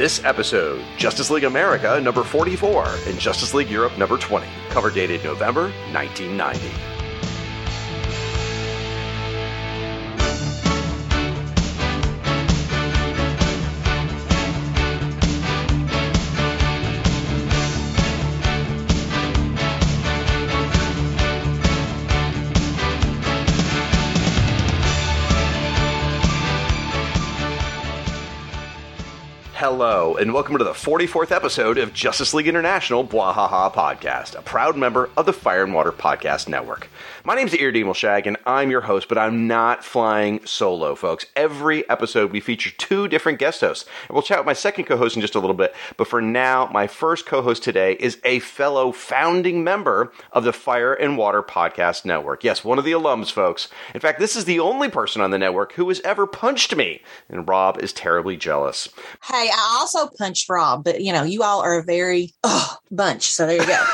This episode Justice League America number 44 and Justice League Europe number 20, cover dated November 1990. And welcome to the 44th episode of Justice League International Bwahaha Podcast, a proud member of the Fire and Water Podcast Network. My name's Irredeemable Shag, and I'm your host, but I'm not flying solo, folks. Every episode, we feature two different guest hosts, and we'll chat with my second co host in just a little bit. But for now, my first co host today is a fellow founding member of the Fire and Water Podcast Network. Yes, one of the alums, folks. In fact, this is the only person on the network who has ever punched me, and Rob is terribly jealous. Hey, I also punched Rob, but you know, you all are a very oh, bunch. So there you go.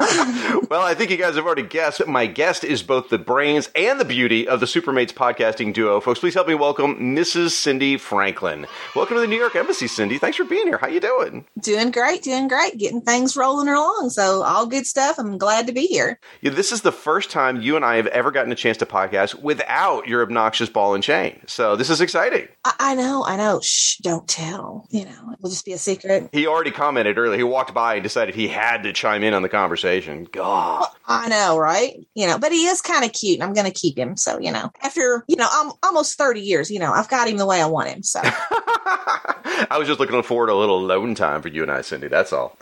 well, I think you guys have already guessed. My guest is both the brains and the beauty of the Supermates podcasting duo. Folks, please help me welcome Mrs. Cindy Franklin. Welcome to the New York Embassy, Cindy. Thanks for being here. How you doing? Doing great, doing great, getting things rolling along. So all good stuff. I'm glad to be here. Yeah, this is the first time you and I have ever gotten a chance to podcast without your obnoxious ball and chain. So this is exciting. I, I know, I know. Shh, don't tell you know, it will just be a secret. He already commented earlier. He walked by and decided he had to chime in on the conversation. God. Well, I know, right? You know, but he is kind of cute and I'm going to keep him. So, you know, after, you know, I'm almost 30 years, you know, I've got him the way I want him. So I was just looking forward to a little alone time for you and I, Cindy. That's all.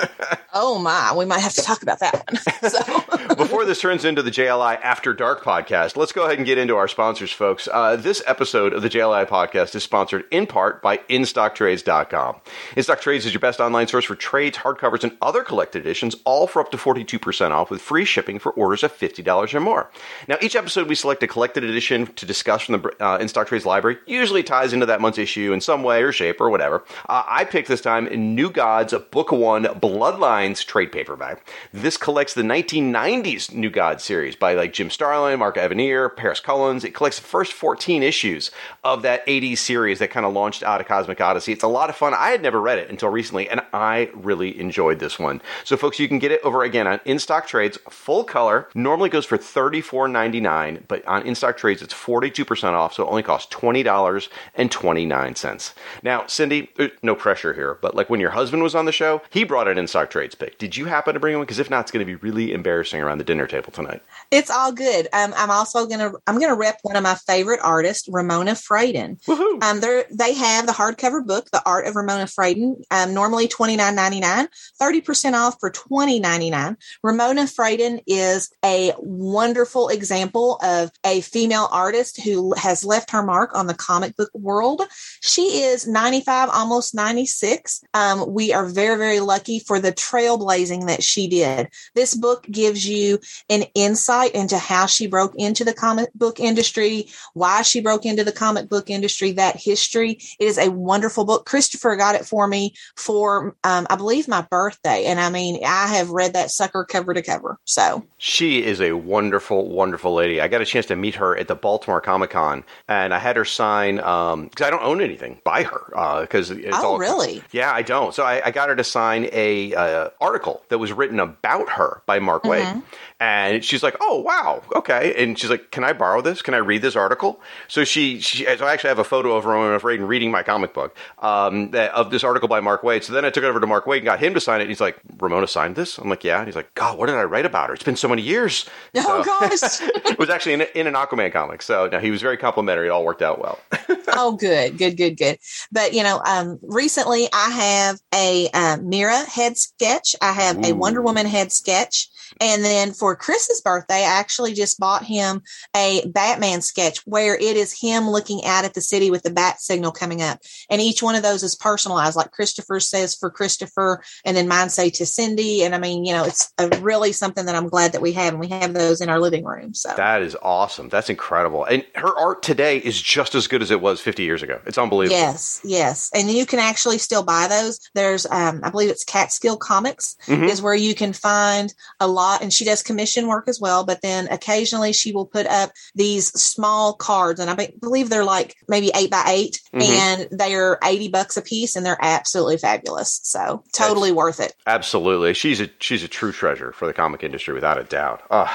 oh, my. We might have to talk about that one. So. Before this turns into the JLI After Dark podcast, let's go ahead and get into our sponsors, folks. Uh, this episode of the JLI podcast is sponsored in part by InStockTrades.com. InStockTrades is your best online source for trades, hardcovers, and other collected editions, all for up to 42% off with free shipping for orders of $50 or more. Now, each episode we select a collected edition to discuss from the uh, InStock Trades library, usually ties into that month's issue in some way or shape or whatever. Uh, I picked this time New Gods Book One Bloodlines trade paperback. This collects the 1990s New Gods series by like Jim Starlin, Mark Evanier, Paris Cullins. It collects the first 14 issues of that 80s series that kind of launched out of Cosmic Odyssey. It's a lot of fun. I had never read it until recently, and I really enjoyed this one. So, folks, you can get it over again on In Stock Trades, full color. Normally goes for $34.99, but on In Stock Trades, it's 42% off, so it only costs $20.29. Now, Cindy, no pressure here, but like when your husband was on the show, he brought an In Stock Trades pick. Did you happen to bring one? Because if not, it's going to be really embarrassing around the dinner table tonight. It's all good. Um, I'm also gonna I'm gonna rep one of my favorite artists, Ramona Fradon. Um, they have the hardcover book, The Art of Ramona Fradon, um, normally $29.99, 30% off for $20.99. Ramona Fradon is a wonderful example of a female artist who has left her mark on the comic book world. She is 95, almost 96. Um, we are very, very lucky for the trailblazing that she did. This book gives you an insight into how she broke into the comic book industry, why she broke into the comic book industry, that history. It is a wonderful book. Christopher got it for me for, um, I believe, my birthday. And I mean, I have read that sucker cover to cover. So she is a wonderful, wonderful lady. I got a chance to meet her at the Baltimore Comic Con, and I had her sign because um, I don't own anything by her because uh, it's oh, all really yeah I don't. So I, I got her to sign a uh, article that was written about her by Mark mm-hmm. Waid, and she's like, "Oh wow, okay." And she's like, "Can I borrow this? Can I read this article?" So she, she so I actually have a photo of Ramona Fradon reading my comic book um, that, of this article by Mark Waid. So then I took it over to Mark Waid and got him to sign it. And he's like, "Ramona signed this?" I'm like, "Yeah." And he's like, "God, what did I write about her? It's been so many years." Oh so, gosh, it was actually in, in, an Aquaman comic. So now he was very complimentary. It all worked out well. oh, good, good, good, good. But you know, um, recently I have a uh, Mera head sketch. I have Ooh. a Wonder Woman head sketch. And then for Chris's birthday, I actually just bought him a Batman sketch where it is him looking out at the city with the bat signal coming up. And each one of those is personalized, like Christopher says for Christopher, and then mine say to Cindy. And I mean, you know, it's really something that I'm glad that we have, and we have those in our living room. So that is awesome. That's incredible. And her art today is just as good as it was 50 years ago. It's unbelievable. Yes, yes. And you can actually still buy those. There's, um, I believe it's Catskill Comics mm-hmm. is where you can find a lot lot and she does commission work as well. But then occasionally she will put up these small cards and I believe they're like maybe eight by 8 mm-hmm. and they're 80 bucks a piece and they're absolutely fabulous. So totally That's, worth it. Absolutely. She's a, she's a true treasure for the comic industry without a doubt. Uh,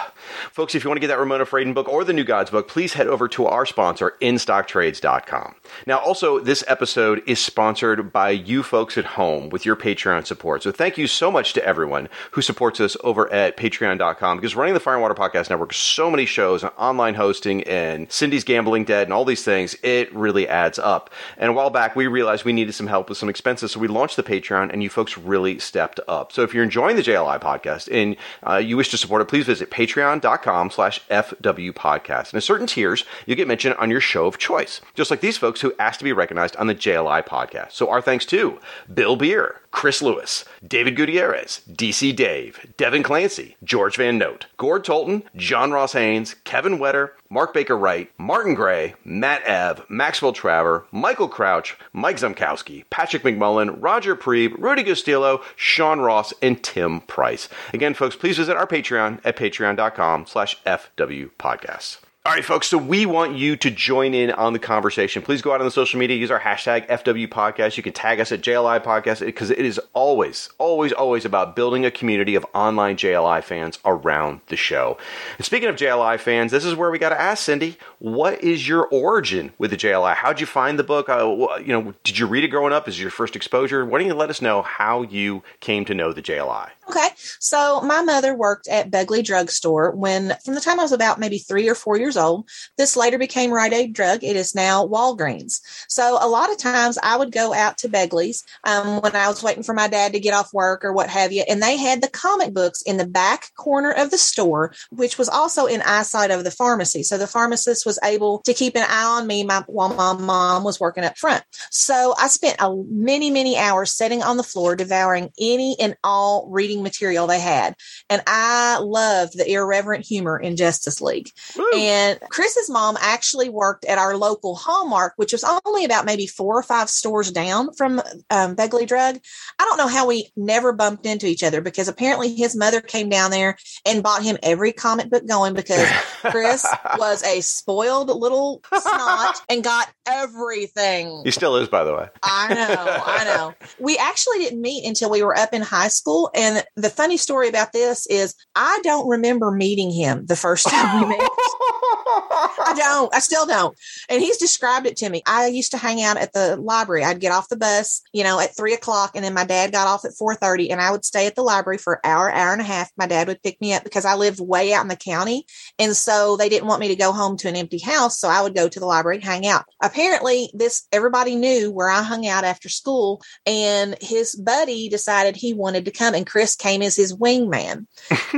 folks, if you want to get that Ramona Fradon book or the New Gods book, please head over to our sponsor, InStockTrades.com. Now, also, this episode is sponsored by you folks at home with your Patreon support. So thank you so much to everyone who supports us over at Patreon.com because running the Fire and Water Podcast Network, so many shows and online hosting and Cindy's Gambling Dead and all these things, it really adds up. And a while back, we realized we needed some help with some expenses, so we launched the Patreon, and you folks really stepped up. So if you're enjoying the JLI podcast and uh, you wish to support it, please visit patreon.com slash FW podcast. And at certain tiers, you get mentioned on your show of choice, just like these folks who asked to be recognized on the JLI podcast. So our thanks to Bill Beer, Chris Lewis, David Gutierrez, DC Dave, Devin Clancy, George Van Note, Gord Tolton, John Ross Haynes, Kevin Wetter, Mark Baker Wright, Martin Gray, Matt Ev, Maxwell Traver, Michael Crouch, Mike Zumkowski, Patrick McMullen, Roger Preeb, Rudy Gustillo, Sean Ross, and Tim Price. Again, folks, please visit our Patreon at patreon.com slash FW Podcasts. All right, folks. So we want you to join in on the conversation. Please go out on the social media, use our hashtag FW Podcast. You can tag us at JLI Podcast because it is always, always, always about building a community of online JLI fans around the show. And speaking of JLI fans, this is where we got to ask Cindy, what is your origin with the JLI? How'd you find the book? Uh, you know, did you read it growing up? Is your first exposure? Why don't you let us know how you came to know the JLI? Okay. So my mother worked at Begley Drug Store when, from the time I was about maybe three or four years old. This later became Rite Aid Drug. It is now Walgreens. So a lot of times I would go out to Begley's um, when I was waiting for my dad to get off work or what have you, and they had the comic books in the back corner of the store, which was also in eyesight of the pharmacy. So the pharmacist was able to keep an eye on me my, while my mom was working up front. So I spent a, many, many hours sitting on the floor devouring any and all reading reading material they had. And I loved the irreverent humor in Justice League. Woo. And Chris's mom actually worked at our local Hallmark, which was only about maybe four or five stores down from um, Begley Drug. I don't know how we never bumped into each other because apparently his mother came down there and bought him every comic book going because Chris was a spoiled little snot and got everything. He still is, by the way. I know, I know. We actually didn't meet until we were up in high school, and the funny story about this is I don't remember meeting him the first time we met. I don't. I still don't. And he's described it to me. I used to hang out at the library. I'd get off the bus, you know, at three o'clock, and then my dad got off at four thirty, and I would stay at the library for an hour, hour and a half. My dad would pick me up because I lived way out in the county, and so they didn't want me to go home to an empty house. So I would go to the library and hang out. Apparently, this everybody knew where I hung out after school, and his buddy decided he wanted to come, and Chris came as his wingman.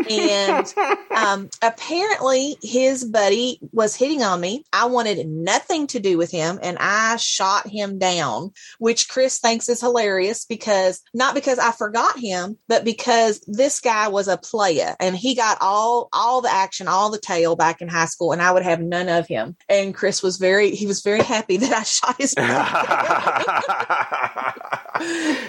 and um, apparently, his buddy was hitting on me. I wanted nothing to do with him, and I shot him down, which Chris thinks is hilarious because not because I forgot him, but because this guy was a player and he got all all the action, all the tail back in high school, and I would have none of him. And Chris was very he was very happy that I shot his.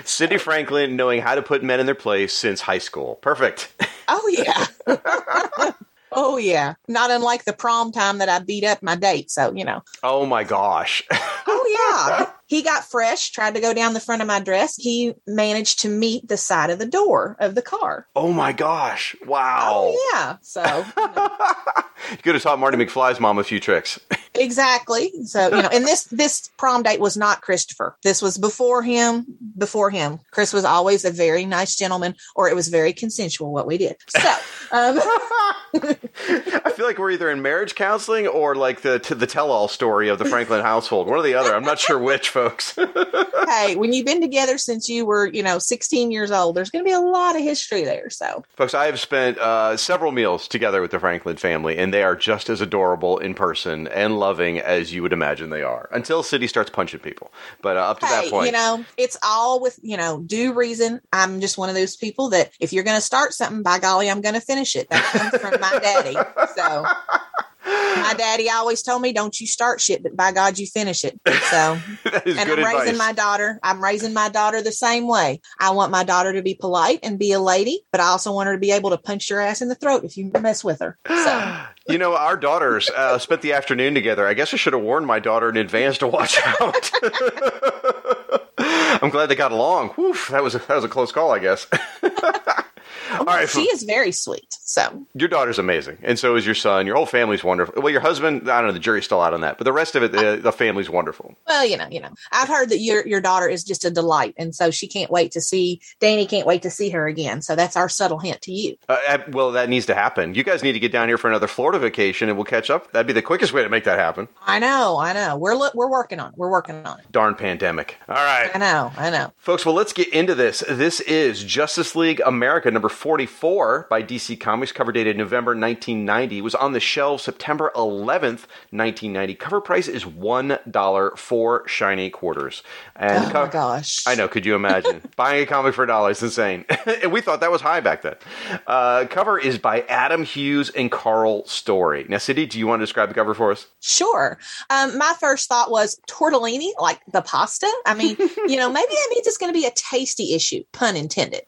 Cindy Franklin knowing how to put men in their place since high school. Perfect. Oh yeah. oh yeah. Not unlike the prom time that I beat up my date. So, you know. Oh my gosh. oh yeah. He got fresh, tried to go down the front of my dress. He managed to meet the side of the door of the car. Oh my gosh. Wow. Oh yeah. So you, know. you could have taught Marty McFly's mom a few tricks. exactly. So, you know, and this this prom date was not Christopher. This was before him, before him. Chris was always a very nice gentleman or it was very consensual what we did. So, um, I feel like we're either in marriage counseling or like the the tell all story of the Franklin household. One or the other. I'm not sure which, folks. hey, when you've been together since you were, you know, 16 years old, there's going to be a lot of history there. So, folks, I have spent uh, several meals together with the Franklin family, and they are just as adorable in person and loving as you would imagine they are. Until Cindy starts punching people, but uh, up to hey, that point, you know, it's all with you know due reason. I'm just one of those people that if you're going to start something, by golly, I'm going to finish it. That comes from my daddy. So my daddy always told me, "Don't you start shit, but by God, you finish it." So, and I'm advice. raising my daughter. I'm raising my daughter the same way. I want my daughter to be polite and be a lady, but I also want her to be able to punch your ass in the throat if you mess with her. So, you know, our daughters uh, spent the afternoon together. I guess I should have warned my daughter in advance to watch out. I'm glad they got along. Whew, that was a, that was a close call, I guess. All right, she is very sweet. So your daughter's amazing, and so is your son. Your whole family's wonderful. Well, your husband, I don't know, the jury's still out on that, but the rest of it, the, the family's wonderful. Well, you know, you know, I've heard that your your daughter is just a delight, and so she can't wait to see Danny. Can't wait to see her again. So that's our subtle hint to you. Uh, well, that needs to happen. You guys need to get down here for another Florida vacation, and we'll catch up. That'd be the quickest way to make that happen. I know, I know. We're we're working on it. We're working on it. Darn pandemic. All right, I know, I know, folks. Well, let's get into this. This is Justice League America number forty four by DC Comics, cover dated November 1990. It was on the shelf September 11th, 1990. Cover price is $1 for shiny quarters. And oh co- my gosh. I know, could you imagine? Buying a comic for a dollar is insane. and we thought that was high back then. Uh, cover is by Adam Hughes and Karl Story. Now, Cindy, do you want to describe the cover for us? Sure. Um, my first thought was tortellini, like the pasta. I mean, you know, maybe that means it's going to be a tasty issue, pun intended.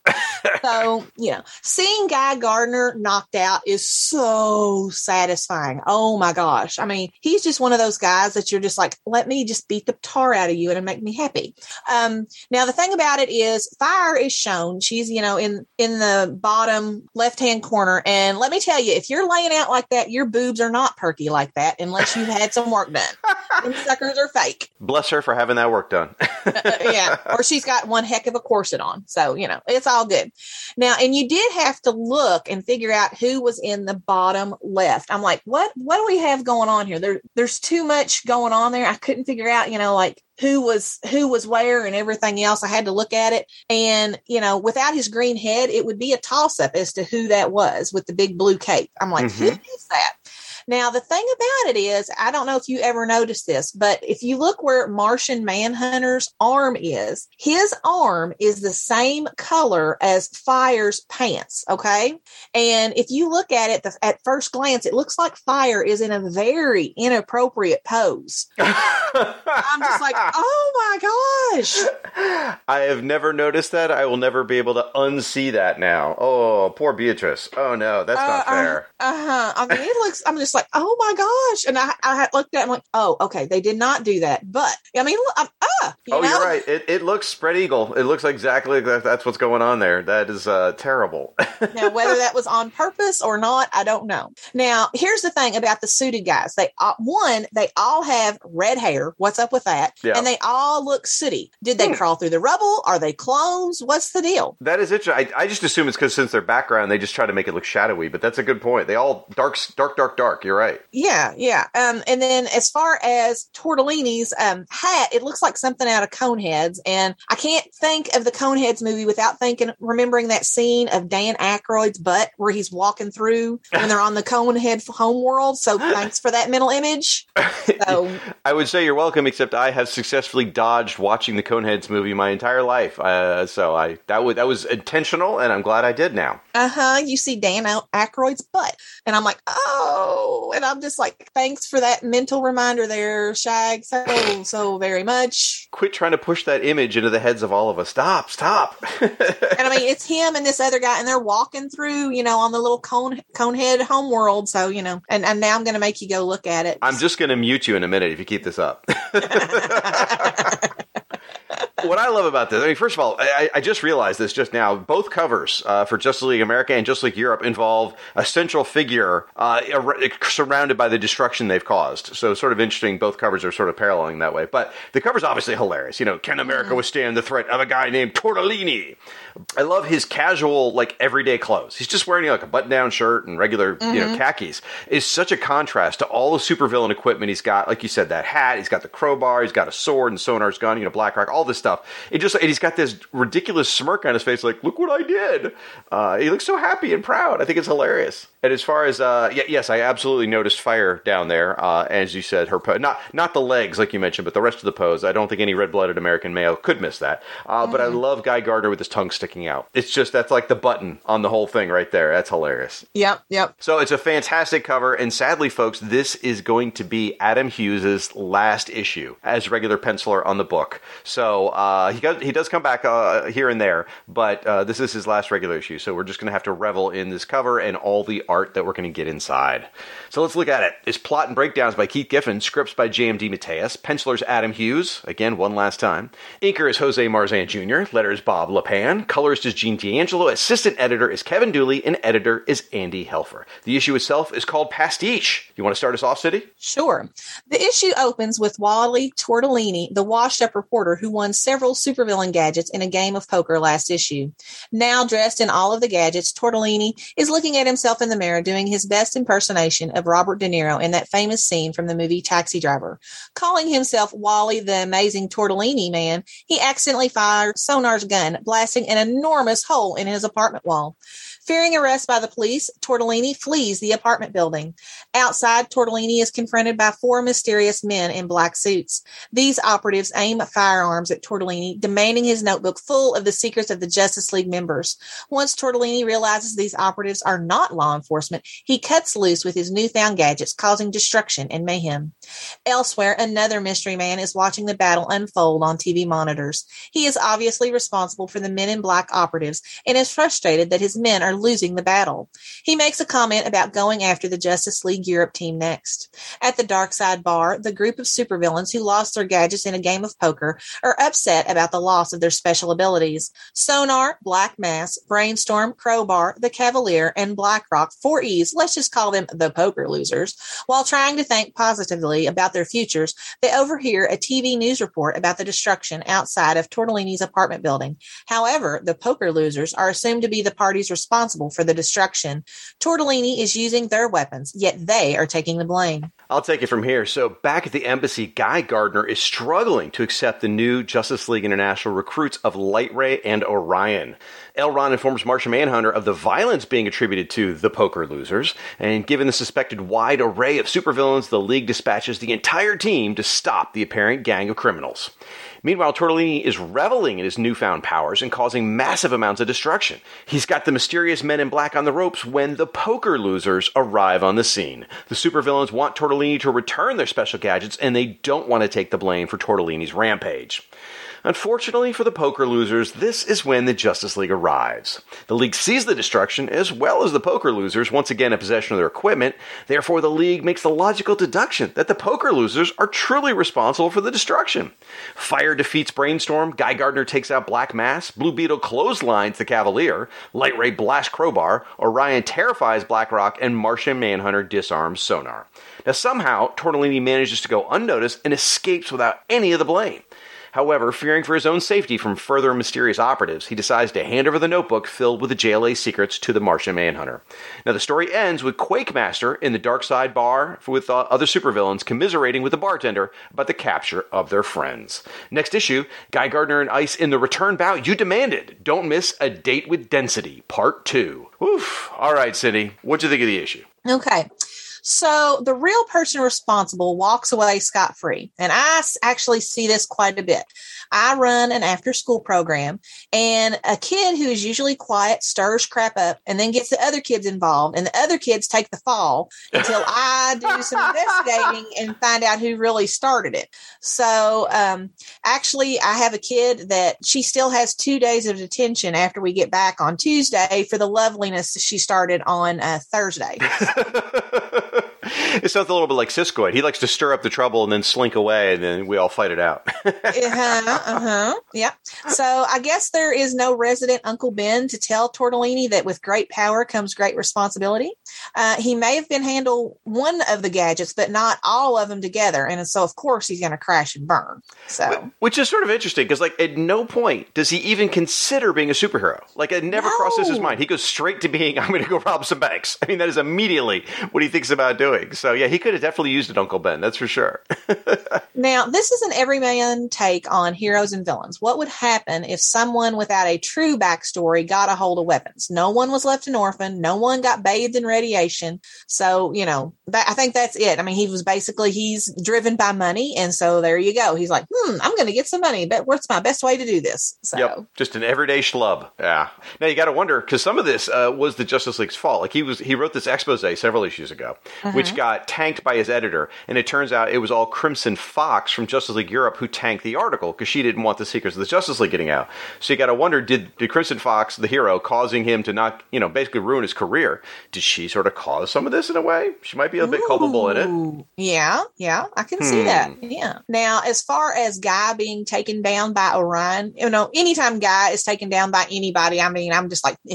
so, you know, seeing Guy Gardner knocked out is so satisfying. Oh my gosh. I mean, he's just one of those guys that you're just like, let me just beat the tar out of you and it make me happy. Um, now the thing about it is fire is shown. She's, you know, in, in the bottom left hand corner. And let me tell you, if you're laying out like that, your boobs are not perky like that unless you've had some work done. Them suckers are fake. Bless her for having that work done. uh, yeah. Or she's got one heck of a corset on. So, you know, it's all good. Now, and you did have to look and figure out who was in the bottom left. I'm like, what what do we have going on here? There there's too much going on there. I couldn't figure out, you know, like who was who was where and everything else. I had to look at it. And, you know, without his green head, it would be a toss up as to who that was with the big blue cape. I'm like, mm-hmm. who is that? Now, the thing about it is, I don't know if you ever noticed this, but if you look where Martian Manhunter's arm is, his arm is the same color as Fire's pants. Okay. And if you look at it the, at first glance, it looks like Fire is in a very inappropriate pose. I'm just like, oh my gosh. I have never noticed that. I will never be able to unsee that now. Oh, poor Beatrice. Oh no, that's uh, not fair. Uh huh. I mean, it looks, I'm just like, oh my gosh. And I, I looked at it and like, oh, okay, they did not do that. But I mean, look, I'm, ah, you oh, know? you're right. It, it looks spread eagle. It looks exactly like that's what's going on there. That is uh, terrible. now, whether that was on purpose or not, I don't know. Now, here's the thing about the suited guys. They uh, one, they all have red hair. What's up with that? Yeah. And they all look sooty. Did they hmm. crawl through the rubble? Are they clones? What's the deal? That is interesting. I, I just assume it's because since their background, they just try to make it look shadowy. But that's a good point. They all dark, dark, dark, dark. You're right. Yeah, yeah. Um, and then as far as Tortellini's um, hat, it looks like something out of Coneheads, and I can't think of the Coneheads movie without thinking, remembering that scene of Dan Aykroyd's butt where he's walking through when they're on the Conehead homeworld. So thanks for that mental image. So, I would say you're welcome, except I have successfully dodged watching the Coneheads movie my entire life. Uh, so I that was that was intentional, and I'm glad I did now. Uh huh. You see Dan Aykroyd's butt, and I'm like, oh, and I'm just like, thanks for that mental reminder there, Shag, so, so very much. Quit trying to push that image into the heads of all of us. Stop, stop. and I mean, it's him and this other guy, and they're walking through, you know, on the little cone conehead homeworld. So, you know, and, and now I'm going to make you go look at it. I'm just going to mute you in a minute if you keep this up what I love about this, I mean, first of all, I, I just realized this just now. Both covers uh, for Justice League America and Justice League Europe involve a central figure uh, surrounded by the destruction they've caused. So, sort of interesting. Both covers are sort of paralleling that way. But the cover's obviously hilarious. You know, can America mm-hmm. withstand the threat of a guy named Tortellini? I love his casual, like everyday clothes. He's just wearing like a button-down shirt and regular, mm-hmm. you know, mm-hmm. khakis. Is such a contrast to all the supervillain equipment he's got. Like you said, that hat. He's got the crowbar. He's got a sword and Sonar's gun. You know, Black Rock. All this stuff stuff. It just and he's got this ridiculous smirk on his face, like look what I did. Uh, he looks so happy and proud. I think it's hilarious. And as far as uh, yeah, yes, I absolutely noticed fire down there. Uh, as you said, her po- not not the legs like you mentioned, but the rest of the pose. I don't think any red blooded American male could miss that. Uh, mm. But I mm. love Guy Gardner with his tongue sticking out. It's just that's like the button on the whole thing right there. That's hilarious. Yep, yep. So it's a fantastic cover, and sadly, folks, this is going to be Adam Hughes's last issue as regular penciler on the book. So uh, he got, he does come back uh, here and there, but uh, this is his last regular issue. So we're just going to have to revel in this cover and all the art that we're going to get inside. So let's look at it. It's plot and breakdowns by Keith Giffen, scripts by J.M. DeMatteis, pencilers Adam Hughes, again, one last time. Inker is Jose Marzan Jr., letters Bob Lappan, colorist is Gene D'Angelo, assistant editor is Kevin Dooley, and editor is Andy Helfer. The issue itself is called Pastiche. You want to start us off, Cindy? Sure. The issue opens with Wally Tortellini, the washed up reporter who won several supervillain gadgets in a game of poker last issue. Now dressed in all of the gadgets, Tortellini is looking at himself in the doing his best impersonation of Robert De Niro in that famous scene from the movie Taxi Driver. Calling himself Wally the amazing Tortellini man, he accidentally fired Sonar's gun, blasting an enormous hole in his apartment wall. Fearing arrest by the police, Tortellini flees the apartment building. Outside, Tortellini is confronted by four mysterious men in black suits. These operatives aim firearms at Tortellini, demanding his notebook full of the secrets of the Justice League members. Once Tortellini realizes these operatives are not law enforcement, he cuts loose with his newfound gadgets, causing destruction and mayhem. Elsewhere, another mystery man is watching the battle unfold on TV monitors. He is obviously responsible for the men in black operatives and is frustrated that his men are are losing the battle. He makes a comment about going after the Justice League Europe team next. At the Darkside Bar, the group of supervillains who lost their gadgets in a game of poker are upset about the loss of their special abilities. Sonar, Black Mass, Brainstorm, Crowbar, the Cavalier, and Blackrock, for ease, let's just call them the poker losers. While trying to think positively about their futures, they overhear a TV news report about the destruction outside of Tortellini's apartment building. However, the poker losers are assumed to be the party's responsible responsible for the destruction. Tortellini is using their weapons, yet they are taking the blame. I'll take it from here. So, back at the embassy, Guy Gardner is struggling to accept the new Justice League International recruits of Light Ray and Orion. L-Ron informs Martian Manhunter of the violence being attributed to the poker losers, and given the suspected wide array of supervillains, the League dispatches the entire team to stop the apparent gang of criminals. Meanwhile, Tortellini is reveling in his newfound powers and causing massive amounts of destruction. He's got the mysterious men in black on the ropes when the poker losers arrive on the scene. The supervillains want Tortellini to return their special gadgets, and they don't want to take the blame for Tortellini's rampage. Unfortunately for the poker losers, this is when the Justice League arrives. The League sees the destruction, as well as the poker losers once again in possession of their equipment. Therefore, the League makes the logical deduction that the poker losers are truly responsible for the destruction. Fire defeats Brainstorm, Guy Gardner takes out Black Mass, Blue Beetle clotheslines the Cavalier, Light Ray blasts Crowbar, Orion terrifies Blackrock, and Martian Manhunter disarms Sonar. Now, somehow, Tortellini manages to go unnoticed and escapes without any of the blame. However, fearing for his own safety from further mysterious operatives, he decides to hand over the notebook filled with the JLA secrets to the Martian Manhunter. Now, the story ends with Quakemaster in the Darkside Bar with uh, other supervillains commiserating with the bartender about the capture of their friends. Next issue, Guy Gardner and Ice in the return bout you demanded. Don't miss A Date with Density, Part 2. Oof. All right, Cindy, what'd you think of the issue? Okay. So the real person responsible walks away scot free. And I actually see this quite a bit. I run an after school program, and a kid who is usually quiet stirs crap up and then gets the other kids involved, and the other kids take the fall until I do some investigating and find out who really started it. So, um, actually, I have a kid that she still has two days of detention after we get back on Tuesday for the loveliness she started on uh, Thursday. it sounds a little bit like Siskoid. He likes to stir up the trouble and then slink away, and then we all fight it out. uh-huh, uh-huh. Yeah. So I guess there is no resident Uncle Ben to tell Tortellini that with great power comes great responsibility. Uh, he may have been handled one of the gadgets, but not all of them together, and so of course he's going to crash and burn. So, which is sort of interesting because, like, at no point does he even consider being a superhero. Like, it never no. crosses his mind. He goes straight to being, "I'm going to go rob some banks." I mean, that is immediately what he thinks about doing. So yeah, he could have definitely used it, Uncle Ben. That's for sure. now, this is an everyman take on heroes and villains. What would happen if someone without a true backstory got a hold of weapons? No one was left an orphan. No one got bathed in radiation. So you know, that, I think that's it. I mean, he was basically he's driven by money, and so there you go. He's like, hmm, I'm going to get some money, but what's my best way to do this? So. Yep, just an everyday schlub. Yeah. Now you got to wonder because some of this uh, was the Justice League's fault. Like he was, he wrote this expose several issues ago, uh-huh. which got tanked by his editor, and it turns out it was all Crimson Fox from Justice League Europe who tanked the article because she didn't want the Secrets of the Justice League getting out. So you got to wonder: did did Crimson Fox, the hero, causing him to not, you know, basically ruin his career? Did she sort of cause some of this in a way? She might be a bit culpable in it. Yeah, yeah, I can hmm. see that. Yeah. Now, as far as Guy being taken down by Orion, you know, anytime Guy is taken down by anybody, I mean, I'm just like,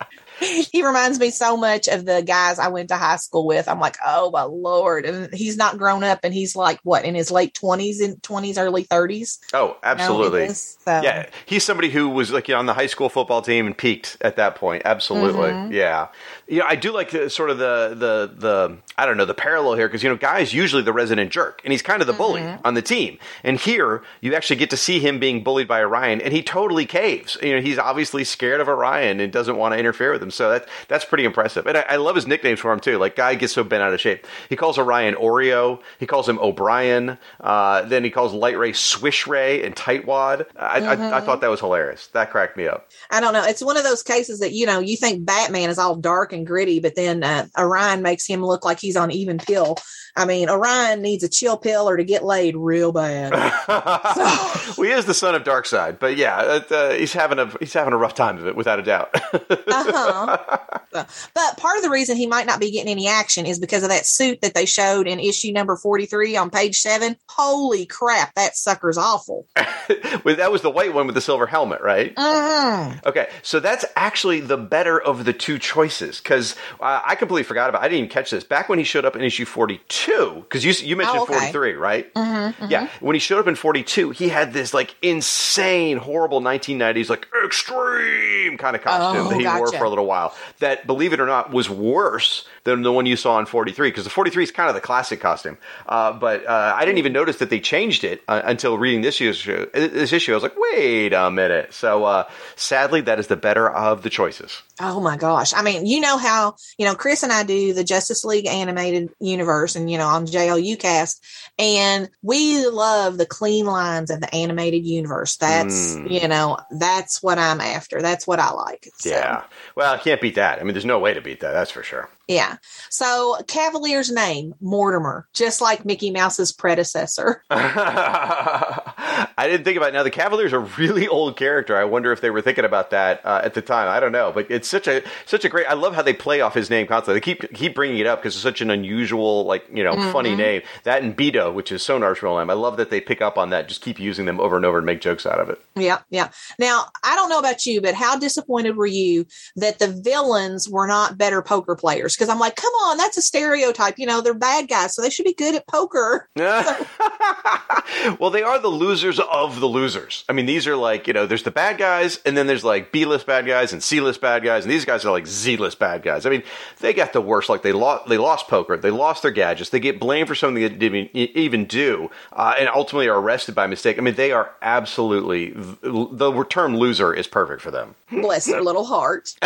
he reminds me so much of the guys I went to high school with. I'm like, oh my lord! And he's not grown up, and he's like what in his late twenties, in twenties, early thirties. Oh, absolutely. You know, so. Yeah, he's somebody who was like you know, on the high school football team and peaked at that point. Absolutely, mm-hmm. yeah. You know, I do like the, sort of the the the I don't know the parallel here because you know, guys usually the resident jerk, and he's kind of the bully mm-hmm. on the team. And here, you actually get to see him being bullied by Orion, and he totally caves. You know, he's obviously scared of Orion and doesn't want to interfere with him. So that that's pretty impressive. And I, I, love his nicknames for him too. Like Guy gets so bent out of shape. He calls Orion Oreo. He calls him O'Brien. Uh, then he calls Light Ray Swish Ray and Tightwad. I, mm-hmm. I, I, thought that was hilarious. That cracked me up. I don't know. It's one of those cases that you know you think Batman is all dark and gritty, but then uh, Orion makes him look like he's on even pill. I mean, Orion needs a chill pill or to get laid real bad. so. well, he is the son of Darkseid, but yeah, uh, he's having a he's having a rough time of it without a doubt. uh-huh. But part of the reason he might not be getting any action is because of that suit that they showed in issue number forty three on page seven. Holy crap, that sucker's awful. that was the white one with the silver helmet, right? Uh-huh. Okay, so that's actually the better of the two choices because uh, I completely forgot about. I didn't even catch this back when he showed up in issue forty two 42, because you, you mentioned oh, okay. 43, right? Mm-hmm, mm-hmm. Yeah. When he showed up in 42, he had this like insane, horrible 1990s, like extreme kind of costume oh, that he gotcha. wore for a little while. That, believe it or not, was worse than the one you saw in 43 because the 43 is kind of the classic costume. Uh, but uh, I didn't even notice that they changed it uh, until reading this issue. This issue, I was like, wait a minute. So uh, sadly, that is the better of the choices. Oh my gosh! I mean, you know how you know Chris and I do the Justice League animated universe, and you know on JLU cast, and we love the clean lines of the animated universe. That's mm. you know that's what I'm after. That's what I like. So. Yeah. Well, I can't beat that. I mean, there's no way to beat that. That's for sure. Yeah. So Cavalier's name, Mortimer, just like Mickey Mouse's predecessor. I didn't think about it. Now the Cavalier's a really old character. I wonder if they were thinking about that uh, at the time. I don't know, but it's such a such a great. I love how they play off his name constantly. They keep keep bringing it up because it's such an unusual, like you know, mm-hmm. funny name. That and Beto, which is Sonar's real name. I love that they pick up on that. Just keep using them over and over and make jokes out of it. Yeah, yeah. Now I don't know about you, but how disappointed were you that the villains were not better poker players? Because I'm like, come on, that's a stereotype. You know, they're bad guys, so they should be good at poker. well, they are the losers of the losers. I mean, these are like, you know, there's the bad guys, and then there's like B list bad guys and C list bad guys, and these guys are like Z list bad guys. I mean, they got the worst. Like they lost, they lost poker, they lost their gadgets, they get blamed for something they didn't even do, uh, and ultimately are arrested by mistake. I mean, they are absolutely the term loser is perfect for them. Bless their little heart.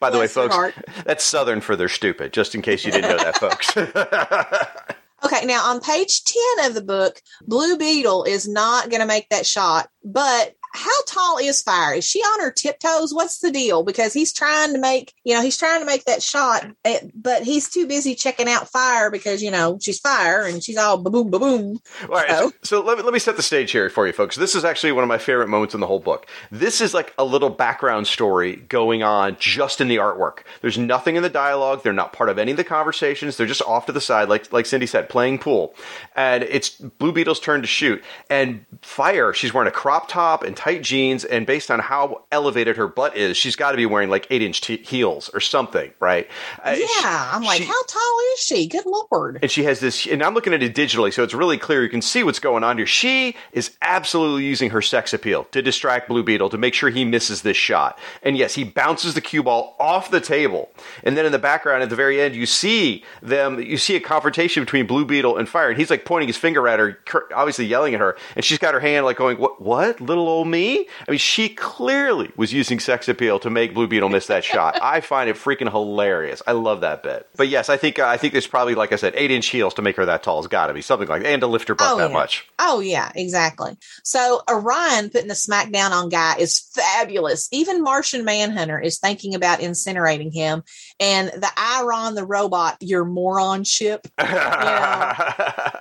By the Bless way, folks, that's Southern for their stupid, just in case you didn't know that, folks. okay, now on page 10 of the book, Blue Beetle is not going to make that shot, but how tall is Fire? Is she on her tiptoes? What's the deal? Because he's trying to make, you know, he's trying to make that shot, eh, but he's too busy checking out Fire because, you know, she's Fire and she's all boom, boom, boom. All right. So, so let, me, let me set the stage here for you folks. This is actually one of my favorite moments in the whole book. This is like a little background story going on just in the artwork. There's nothing in the dialogue. They're not part of any of the conversations. They're just off to the side, like, like Cindy said, playing pool. And it's Blue Beetle's turn to shoot. And Fire, she's wearing a crop top and tight jeans, and based on how elevated her butt is, she's got to be wearing like eight inch t- heels or something, right? Uh, yeah, she, I'm like, she, how tall is she? Good lord! And she has this, and I'm looking at it digitally, so it's really clear. You can see what's going on here. She is absolutely using her sex appeal to distract Blue Beetle to make sure he misses this shot. And yes, he bounces the cue ball off the table, and then in the background at the very end, you see them. You see a confrontation between Blue Beetle and Fire, and he's like pointing his finger at her, obviously yelling at her, and she's got her hand like going, "What? What? Little old me?" I mean, she clearly was using sex appeal to make Blue Beetle miss that shot. I find it freaking hilarious. I love that bit. But yes, I think uh, I think there's probably, like I said, eight inch heels to make her that tall has got to be something like that, and to lift her butt oh, that yeah. much. Oh yeah, exactly. So Orion putting the smackdown on Guy is fabulous. Even Martian Manhunter is thinking about incinerating him, and the Iron the robot, your moron ship. You know,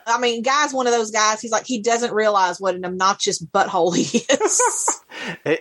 I mean, Guy's one of those guys. He's like he doesn't realize what an obnoxious butthole he is.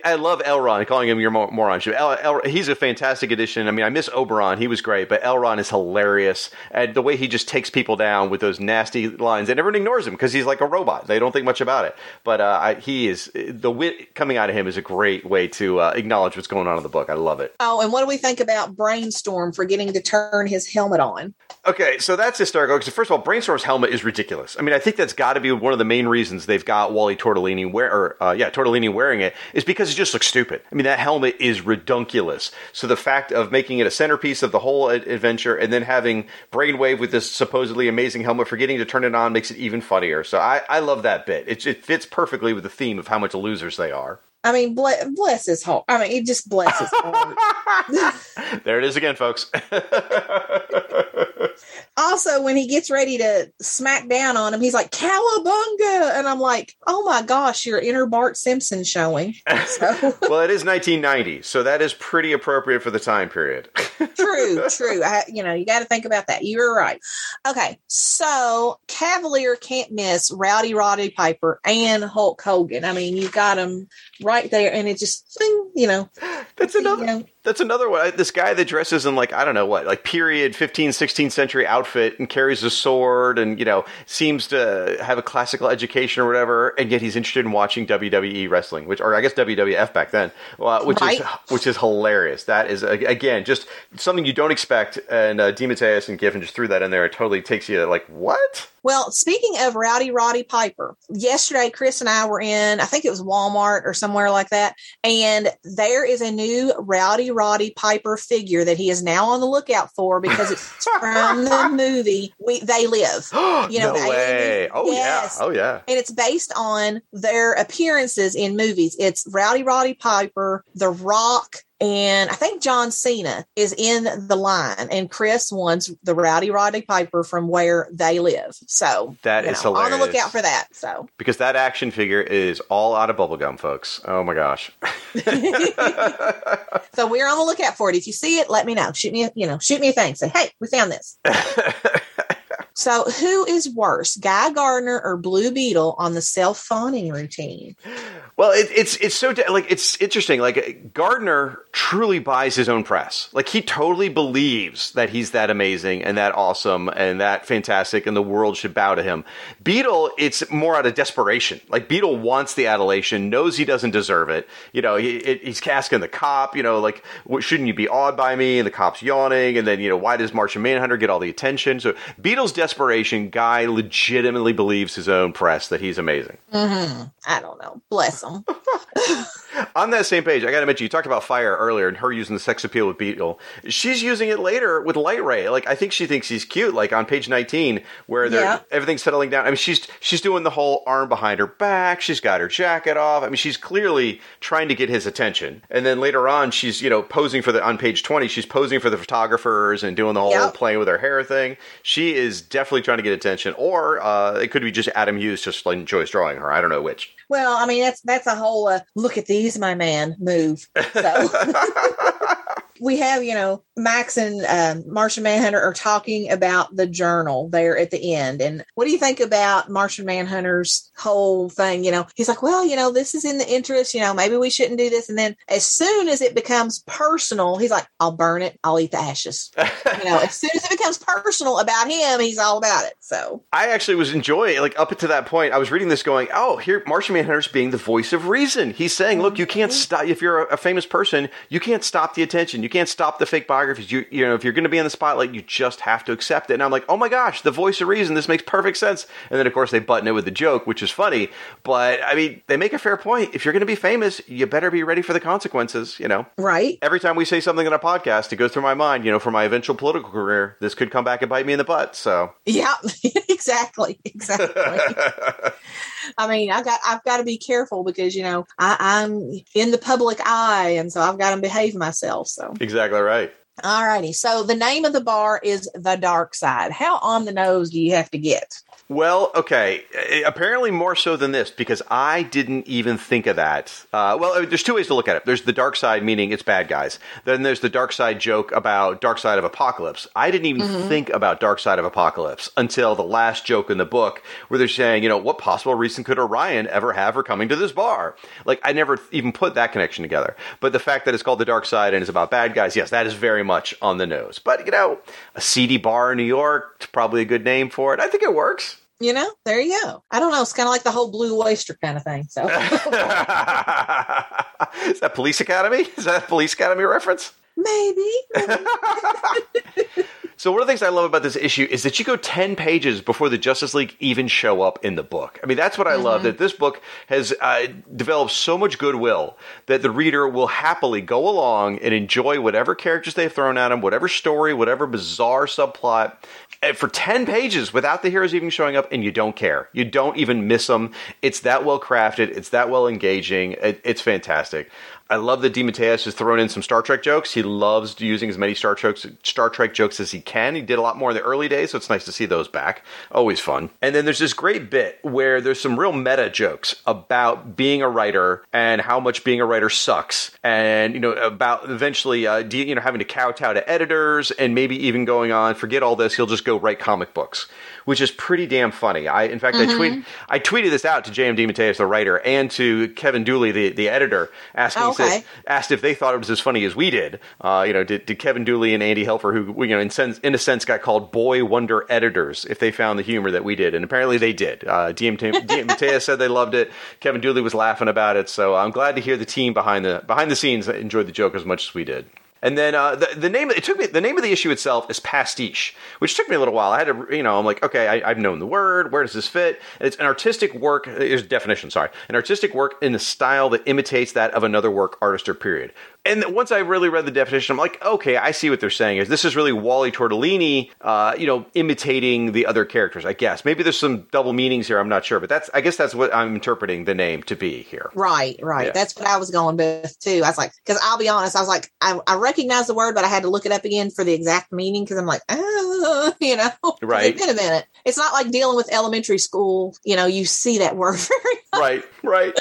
I love Elron, calling him your moron. El, El, he's a fantastic addition. I mean, I miss Oberon; he was great, but Elron is hilarious, and the way he just takes people down with those nasty lines, and everyone ignores him because he's like a robot. They don't think much about it. But uh, I, he is the wit coming out of him is a great way to uh, acknowledge what's going on in the book. I love it. Oh, and what do we think about Brainstorm for getting to turn his helmet on? Okay, so that's hysterical because first of all, Brainstorm's helmet is ridiculous. I mean, I think that's got to be one of the main reasons they've got Wally Tortellini wear, or uh, yeah, Tortellini wearing it is because it just looks stupid. I mean, that helmet is redunculous. So the fact of making it a centerpiece of the whole adventure and then having Brainwave with this supposedly amazing helmet, forgetting to turn it on makes it even funnier. So I, I love that bit. It, it fits perfectly with the theme of how much losers they are. I mean, bless, bless his heart. I mean, it just blesses there it is again, folks. also, when he gets ready to smack down on him, he's like, Cowabunga! And I'm like, oh my gosh, your inner Bart Simpson showing. So. well, it is 1990, so that is pretty appropriate for the time period. true, true. I, you know, you got to think about that. You were right. Okay, so Cavalier can't miss Rowdy Roddy Piper and Hulk Hogan. I mean, you got him right there, and it just, you know. That's another. You know, that's another one. This guy that dresses in like I don't know what, like period 15th, 16th century outfit and carries a sword and you know seems to have a classical education or whatever, and yet he's interested in watching WWE wrestling, which or I guess WWF back then, uh, which right. is which is hilarious. That is again just something you don't expect, and uh, DeMatteis and Giffen just threw that in there. It totally takes you to, like what? Well, speaking of Rowdy Roddy Piper, yesterday Chris and I were in, I think it was Walmart or somewhere like that, and there is a new Rowdy Roddy Piper figure that he is now on the lookout for because it's from the movie We They Live. You know, no way. Oh yes. yeah. Oh yeah. And it's based on their appearances in movies. It's Rowdy Roddy Piper, The Rock, and I think John Cena is in the line, and Chris wants the Rowdy Roddy Piper from where they live. So that is know, hilarious. On the lookout for that. So because that action figure is all out of bubblegum, folks. Oh my gosh. so we're on the lookout for it. If you see it, let me know. Shoot me, a, you know, shoot me a thing. Say, hey, we found this. So, who is worse, Guy Gardner or Blue Beetle on the self fawning routine? Well, it, it's it's so like it's interesting. Like Gardner truly buys his own press. Like he totally believes that he's that amazing and that awesome and that fantastic, and the world should bow to him. Beetle, it's more out of desperation. Like Beetle wants the adulation, knows he doesn't deserve it. You know, he, he's asking the cop. You know, like shouldn't you be awed by me? And the cop's yawning, and then you know why does Martian Manhunter get all the attention? So Beetle's desperation, Guy legitimately believes his own press that he's amazing. Mm-hmm. I don't know. Bless him. On that same page, I got to mention you talked about fire earlier and her using the sex appeal with Beetle. She's using it later with Light Ray. Like I think she thinks he's cute. Like on page nineteen, where yeah. everything's settling down. I mean, she's she's doing the whole arm behind her back. She's got her jacket off. I mean, she's clearly trying to get his attention. And then later on, she's you know posing for the on page twenty. She's posing for the photographers and doing the whole yep. playing with her hair thing. She is definitely trying to get attention. Or uh, it could be just Adam Hughes just enjoys drawing her. I don't know which. Well, I mean that's that's a whole uh, look at these, my man move. So. we have, you know, Max and um, Martian Manhunter are talking about the journal there at the end. And what do you think about Martian Manhunter's whole thing? You know, he's like, well, you know, this is in the interest, you know, maybe we shouldn't do this. And then as soon as it becomes personal, he's like, I'll burn it, I'll eat the ashes. you know, as soon as it becomes personal about him, he's all about it. So I actually was enjoying like up to that point, I was reading this going, oh, here Martian Manhunter's being the voice of reason. He's saying, look, you can't mm-hmm. stop if you're a, a famous person, you can't stop the attention. You can't stop the fake biographies. You you know, if you're going to be in the spotlight, you just have to accept it. And I'm like, oh my gosh, the voice of reason. This makes perfect sense. And then of course they button it with a joke, which is funny. But I mean, they make a fair point. If you're going to be famous, you better be ready for the consequences. You know, right? Every time we say something on a podcast, it goes through my mind. You know, for my eventual political career, this could come back and bite me in the butt. So yeah, exactly, exactly. I mean, I got I've got to be careful because you know I, I'm in the public eye, and so I've got to behave myself. So exactly right. All righty. So the name of the bar is The Dark Side. How on the nose do you have to get? Well, okay. Apparently more so than this because I didn't even think of that. Uh, well, there's two ways to look at it. There's the dark side, meaning it's bad guys. Then there's the dark side joke about Darkseid of Apokolips. I didn't even mm-hmm. think about Darkseid of Apokolips until the last joke in the book where they're saying, you know, what possible reason could Orion ever have for coming to this bar? Like, I never even put that connection together. But the fact that it's called the dark side and it's about bad guys, yes, that is very much on the nose. But, you know, a seedy bar in New York, it's probably a good name for it. I think it works you know, there you go. I don't know. It's kind of like the whole blue oyster kind of thing. So, is that Police Academy? Is that a Police Academy reference? Maybe. so one of the things I love about this issue is that you go 10 pages before the Justice League even show up in the book. I mean, that's what I mm-hmm. love that this book has uh, developed so much goodwill that the reader will happily go along and enjoy whatever characters they've thrown at them, whatever story, whatever bizarre subplot Eh, for 10 pages without the heroes even showing up and you don't care. You don't even miss them. It's that well crafted. It's that well engaging. It, it's fantastic. I love that DeMatteis has thrown in some Star Trek jokes. He loves using as many Star Trek Star Trek jokes as he can. He did a lot more in the early days, so it's nice to see those back. Always fun. And then there's this great bit where there's some real meta jokes about being a writer and how much being a writer sucks, and you know about eventually uh, you know having to kowtow to editors and maybe even going on forget all this. He'll just go write comic books which is pretty damn funny. I, in fact, mm-hmm. I tweet, I tweeted this out to J.M. DeMatteis, the writer, and to Kevin Dooley, the, the editor, asking, okay. said, asked if they thought it was as funny as we did. Uh, you know, did, did Kevin Dooley and Andy Helfer, who you know, in, sense, in a sense, got called boy wonder editors, if they found the humor that we did, and apparently they did. Uh, DeMatteis said they loved it. Kevin Dooley was laughing about it, so I'm glad to hear the team behind the behind the scenes enjoyed the joke as much as we did. And then uh, the, the name it took me the name of the issue itself is pastiche, which took me a little while. I had to you know I'm like okay I, have known the word. Where does this fit? And it's an artistic work. Here's definition. Sorry, an artistic work in the style that imitates that of another work, artist or period and once I really read the definition, I'm like, okay, I see what they're saying. Is this is really Wally Tortellini, uh, you know, imitating the other characters? I guess maybe there's some double meanings here. I'm not sure, but that's I guess that's what I'm interpreting the name to be here. Right, right. Yeah. That's what I was going with too. I was like, because I'll be honest, I was like, I, I recognize the word, but I had to look it up again for the exact meaning because I'm like, oh, you know, right. It's been a minute. It's not like dealing with elementary school. You know, you see that word very right, right.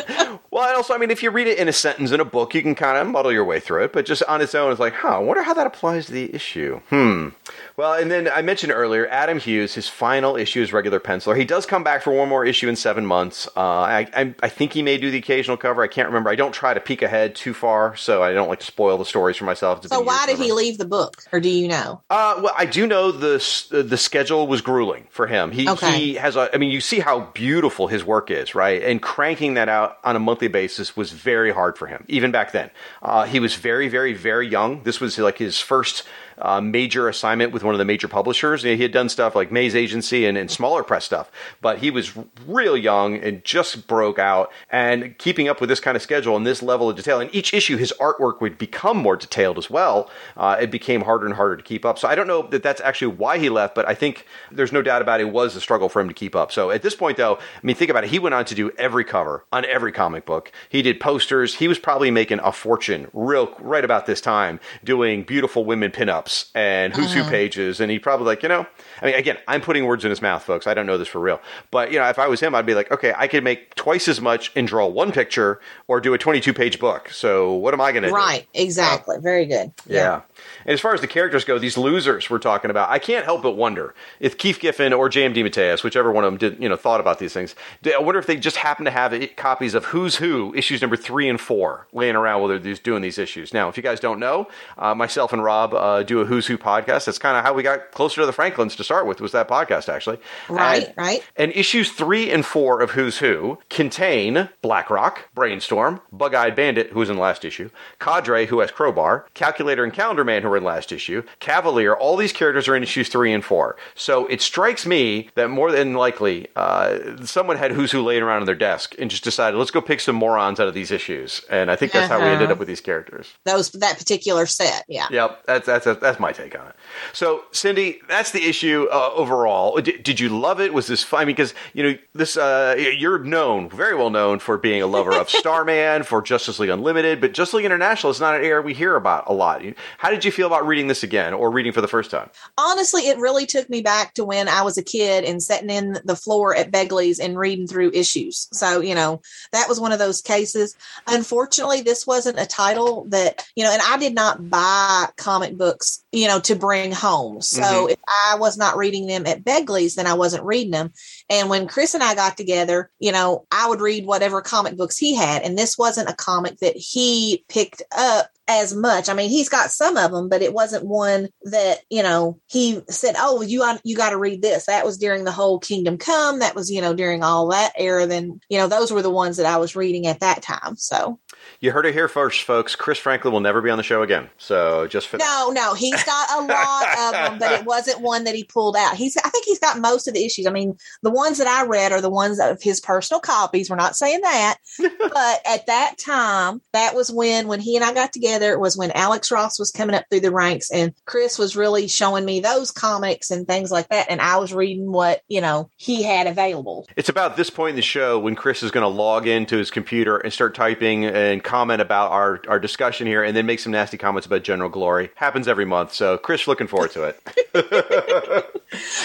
Well, also, I mean, if you read it in a sentence in a book, you can kind of muddle your way through it. But just on its own, it's like, huh, I wonder how that applies to the issue. Hmm. Well, and then I mentioned earlier, Adam Hughes, his final issue is regular penciler. He does come back for one more issue in seven months. Uh, I, I, I, think he may do the occasional cover. I can't remember. I don't try to peek ahead too far, so I don't like to spoil the stories for myself. So why did he leave the book, or do you know? Uh, well, I do know the the schedule was grueling for him. He okay. he has a. I mean, you see how beautiful his work is, right? And cranking that out on a monthly basis was very hard for him, even back then. Uh, he was very, very, very young. This was like his first uh, major assignment with one of the major publishers. He had done stuff like Maze Agency and, and smaller press stuff, but he was real young and just broke out. And keeping up with this kind of schedule and this level of detail, and each issue, his artwork would become more detailed as well. Uh, it became harder and harder to keep up. So I don't know that that's actually why he left, but I think there's no doubt about it, was a struggle for him to keep up. So at this point, though, I mean, think about it. He went on to do every cover on every comic book. He did posters. He was probably making a fortune real right about this time doing beautiful women pinups and who's uh-huh. who pages, and he'd probably like, you know, I mean, again, I'm putting words in his mouth, folks. I don't know this for real, but you know, if I was him, I'd be like, okay, I could make twice as much and draw one picture, or do a 22 page book. So what am I going to do? Right, exactly. Uh, Very good. Yeah. yeah. And as far as the characters go, these losers we're talking about, I can't help but wonder if Keith Giffen or J.M. DeMatteis, whichever one of them did, you know, thought about these things. I wonder if they just happen to have copies of Who's Who issues number three and four laying around while they're doing these issues. Now, if you guys don't know, uh, myself and Rob uh, do a Who's Who podcast. That's kind of how we got closer to the Franklins to start with. Was that podcast actually? Right, and, right. And issues three and four of Who's Who contain Blackrock, Brainstorm, Bug Eyed Bandit, who was in the last issue, Cadre, who has Crowbar, Calculator and Calendar Man, who were in last issue, Cavalier. All these characters are in issues three and four. So it strikes me that more than likely uh, someone had Who's Who laying around on their desk and just decided, let's go pick some morons out of these issues. And I think that's uh-huh. how we ended uh-huh. up with these characters. Those that particular set, yeah. Yep, that's that's that's my take on it. So Cindy, that's the issue uh, overall. Did, did, you love it? Was this fun? Because you know this, uh, you're known, very well known for being a lover of Starman, for Justice League Unlimited, but Justice League International is not an area we hear about a lot. How did you feel about reading this again or reading for the first time? Honestly, it really took me back to when I was a kid and sitting in the floor at Begley's and reading through issues. So you know that was one of those cases. Unfortunately, this wasn't a title that you know, and I did not buy comic books, you know, to bring home. So mm-hmm. if I was not reading them at Begley's, then I wasn't reading them. And when Chris and I got together, you know, I would read whatever comic books he had. And this wasn't a comic that he picked up as much. I mean, he's got some of them, but it wasn't one that you know he said, "Oh, you you got to read this." That was during the whole Kingdom Come. That was you know during all that era. Then you know those were the ones that I was reading at that time. So you heard it here first, folks. Chris Franklin will never be on the show again. So just for no, that. no, he's got a lot of them, but it wasn't one that he pulled out. He's, I think he's got most of the issues. I mean, the ones that I read are the ones of his personal copies. We're not saying that, but at that time, that was when when he and I got together. It was when Alex Ross was coming up through the ranks, and Chris was really showing me those comics and things like that, and I was reading what you know he had available. It's about this point in the show when Chris is going to log into his computer and start typing and comment about our, our discussion here and then make some nasty comments about General Glory. Happens every month. So, Chris, looking forward to it.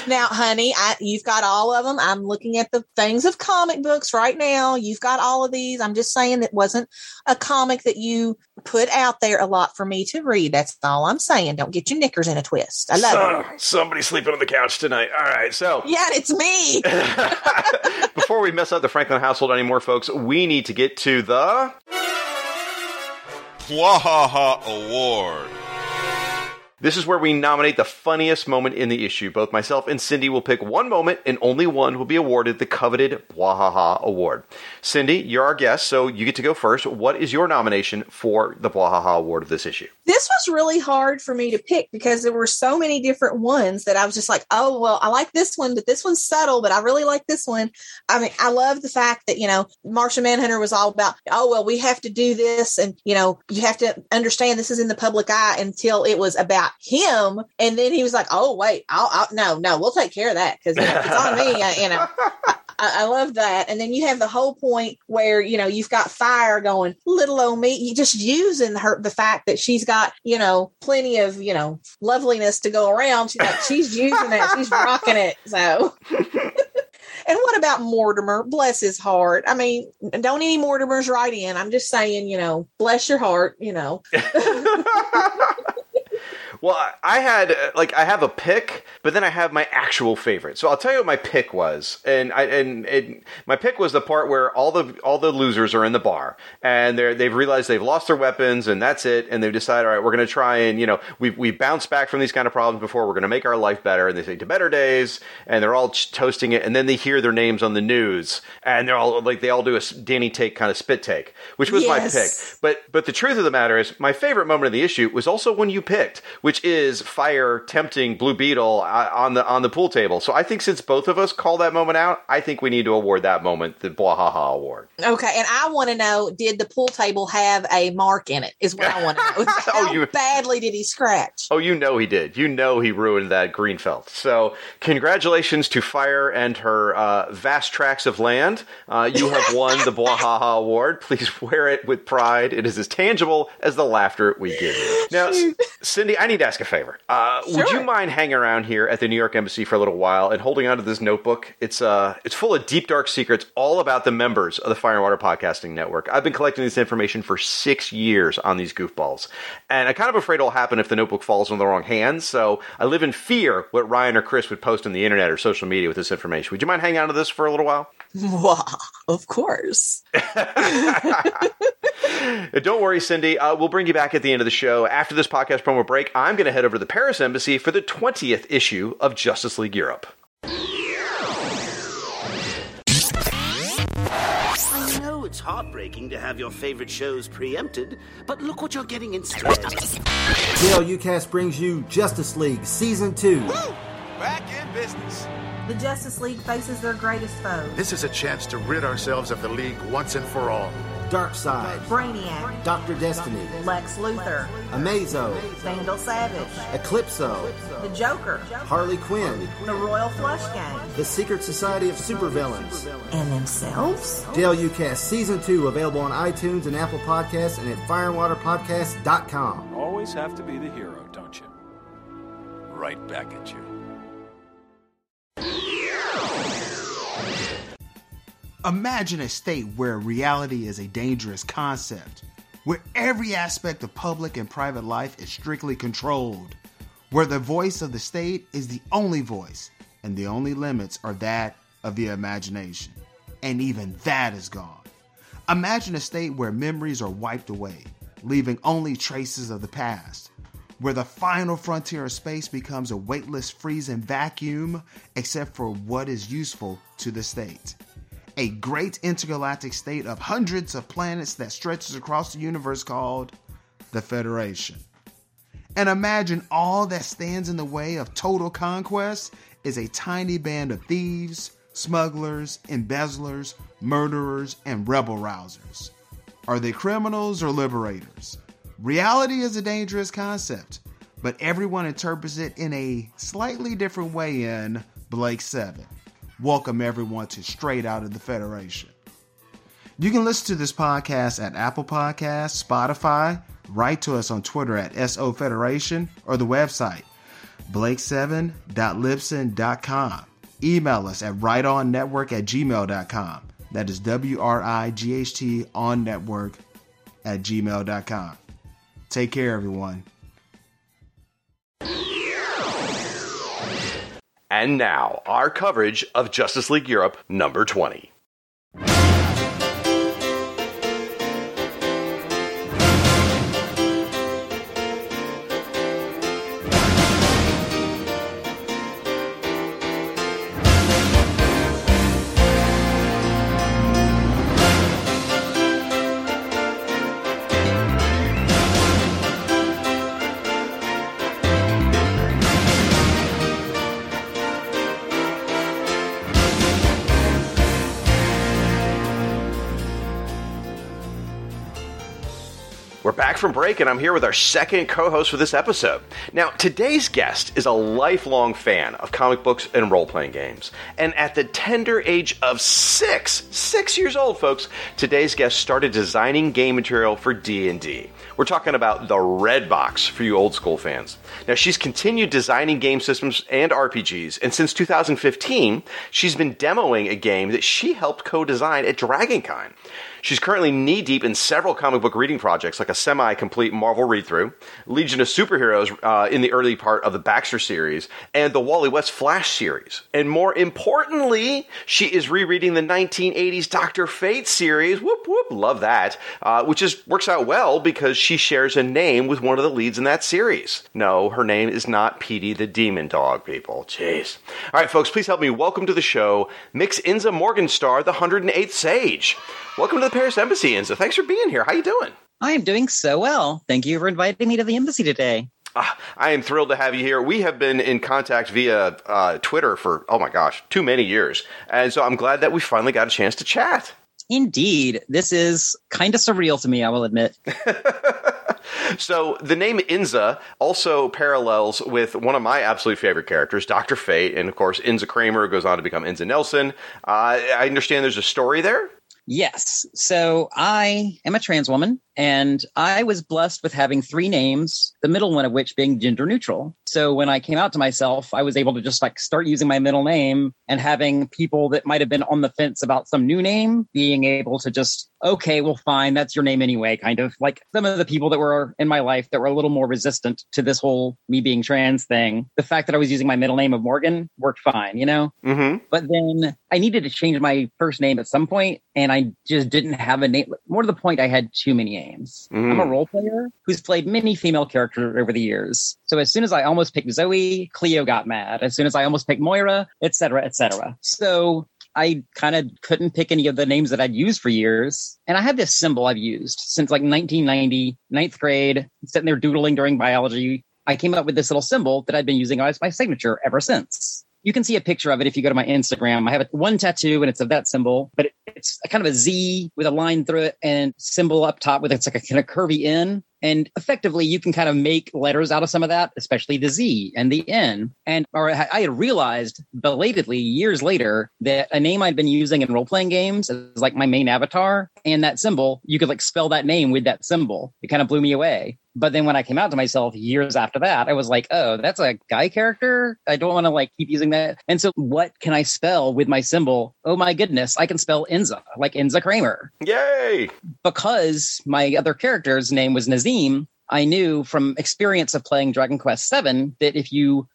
now, honey, I, you've got all of them. I'm looking at the things of comic books right now. You've got all of these. I'm just saying it wasn't a comic that you put out there a lot for me to read. That's all I'm saying. Don't get your knickers in a twist. I love so, it. Somebody sleeping on the couch tonight. All right. So, yeah, it's me. Before we mess up the Franklin household anymore, folks, we need to get to the. Bwahaha Award. This is where we nominate the funniest moment in the issue. Both myself and Cindy will pick one moment, and only one will be awarded the coveted Bwahaha Award. Cindy, you're our guest, so you get to go first. What is your nomination for the Bwahaha Award of this issue? This was really hard for me to pick because there were so many different ones that I was just like, oh, well, I like this one, but this one's subtle, but I really like this one. I mean, I love the fact that, you know, Martian Manhunter was all about, oh, well, we have to do this, and, you know, you have to understand this is in the public eye until it was about him. And then he was like, "Oh wait, I'll, I'll no, no, we'll take care of that because it's on me." I, you know, I, I, love that. And then you have the whole point where you know you've got fire going, little old me. You just using her the fact that she's got you know plenty of you know loveliness to go around. She's like she's using that, she's rocking it. So. And what about Mortimer? Bless his heart. I mean, don't any Mortimers write in. I'm just saying, you know, bless your heart, you know. Well, I had uh, like I have a pick, but then I have my actual favorite. So I'll tell you what my pick was, and I and, and my pick was the part where all the all the losers are in the bar, and they they've realized they've lost their weapons, and that's it, and they've decided, all right, we're going to try and you know we we bounced back from these kind of problems before, we're going to make our life better, and they say to better days, and they're all toasting it, and then they hear their names on the news, and they're all like they all do a Danny take kind of spit take, which was yes. my pick. But but the truth of the matter is, my favorite moment of the issue was also when you picked, which is fire tempting Blue Beetle uh, on the on the pool table. So I think since both of us call that moment out, I think we need to award that moment the Bwahaha Award. Okay, and I want to know: Did the pool table have a mark in it? Is what I want to know. Oh, How oh, you, badly did he scratch? Oh, you know he did. You know he ruined that green felt. So congratulations to Fire and her uh, vast tracts of land. Uh, you have won the Bwahaha Award. Please wear it with pride. It is as tangible as the laughter we give you. Now, Cindy, I need need to ask a favor. Uh, sure. Would you mind hanging around here at the New York Embassy for a little while and holding on to this notebook? It's uh, it's full of deep, dark secrets all about the members of the Fire and Water Podcasting Network. I've been collecting this information for six years on these goofballs, and I'm kind of afraid it'll happen if the notebook falls in the wrong hands. So I live in fear what Ryan or Chris would post on the internet or social media with this information. Would you mind hanging on to this for a little while? of course. Don't worry, Cindy. Uh, we'll bring you back at the end of the show. After this podcast promo break, I'm going to head over to the Paris Embassy for the 20th issue of Justice League Europe. I know it's heartbreaking to have your favorite shows preempted, but look what you're getting instead. JLUcast brings you Justice League Season 2. Woo! Back in business. The Justice League faces their greatest foe. This is a chance to rid ourselves of the League once and for all. Darkseid, Brainiac, Dr. Destiny, Lex Luthor, Amazo, Vandal Savage, Eclipso, the Joker, Harley Quinn, the Royal Flush Gang, the Secret Society of Supervillains, and themselves. JLUcast Season 2 available on iTunes and Apple Podcasts and at fireandwaterpodcast.com. Always have to be the hero, don't you? Right back at you. Imagine a state where reality is a dangerous concept, where every aspect of public and private life is strictly controlled, where the voice of the state is the only voice, and the only limits are that of the imagination. And even that is gone. Imagine a state where memories are wiped away, leaving only traces of the past, where the final frontier of space becomes a weightless freezing vacuum except for what is useful to the state a great intergalactic state of hundreds of planets that stretches across the universe called the Federation. And imagine all that stands in the way of total conquest is a tiny band of thieves, smugglers, embezzlers, murderers, and rebel rousers. Are they criminals or liberators? Reality is a dangerous concept, but everyone interprets it in a slightly different way in Blake 7 welcome everyone to Straight Out of the Federation. You can listen to this podcast at Apple Podcasts, Spotify, write to us on Twitter at SO Federation, or the website blake7.libsyn.com. Email us at wrightonnetwork at gmail.com. That is W R I G H T on network at gmail.com. Take care, everyone. And now, our coverage of Justice League Europe number 20. From break, and I'm here with our second co host for this episode. Now, today's guest is a lifelong fan of comic books and role playing games. And at the tender age of six, six years old, folks, today's guest started designing game material for D&D. We're talking about the Red Box for you old school fans. Now, she's continued designing game systems and RPGs, and since 2015, she's been demoing a game that she helped co design at DragonCon. She's currently knee deep in several comic book reading projects, like a semi complete Marvel read through, Legion of Superheroes uh, in the early part of the Baxter series, and the Wally West Flash series. And more importantly, she is rereading the 1980s Doctor Fate series. Whoop whoop, love that. Uh, which is works out well because she shares a name with one of the leads in that series. No, her name is not Petey the Demon Dog, people. Jeez. All right, folks, please help me welcome to the show Mix Inza Morgenstar, the 108th Sage. Welcome to the Paris Embassy, Inza. Thanks for being here. How you doing? I am doing so well. Thank you for inviting me to the embassy today. Uh, I am thrilled to have you here. We have been in contact via uh, Twitter for, oh my gosh, too many years. And so I'm glad that we finally got a chance to chat. Indeed. This is kind of surreal to me, I will admit. so the name Inza also parallels with one of my absolute favorite characters, Dr. Fate. And of course, Inza Kramer goes on to become Inza Nelson. Uh, I understand there's a story there. Yes. So I am a trans woman And I was blessed with having three names, the middle one of which being gender neutral. So when I came out to myself, I was able to just like start using my middle name and having people that might have been on the fence about some new name being able to just, okay, well, fine, that's your name anyway, kind of like some of the people that were in my life that were a little more resistant to this whole me being trans thing. The fact that I was using my middle name of Morgan worked fine, you know? Mm-hmm. But then I needed to change my first name at some point, and I just didn't have a name. More to the point, I had too many names. Mm. I'm a role player who's played many female characters over the years. So as soon as I almost picked Zoe, Cleo got mad. As soon as I almost picked Moira, et cetera, et cetera. So I kind of couldn't pick any of the names that I'd used for years. And I had this symbol I've used since like 1990, ninth grade, sitting there doodling during biology. I came up with this little symbol that I'd been using as my signature ever since. You can see a picture of it if you go to my Instagram. I have one tattoo and it's of that symbol, but it, it's a kind of a Z with a line through it and symbol up top with it's like a kind of curvy N. And effectively, you can kind of make letters out of some of that, especially the Z and the N. And or I had realized belatedly years later that a name I'd been using in role playing games is like my main avatar, and that symbol you could like spell that name with that symbol. It kind of blew me away. But then when I came out to myself years after that, I was like, oh, that's a guy character. I don't want to like keep using that. And so what can I spell with my symbol? Oh my goodness, I can spell Inza, like Inza Kramer. Yay! Because my other character's name was Nazim, I knew from experience of playing Dragon Quest VII that if you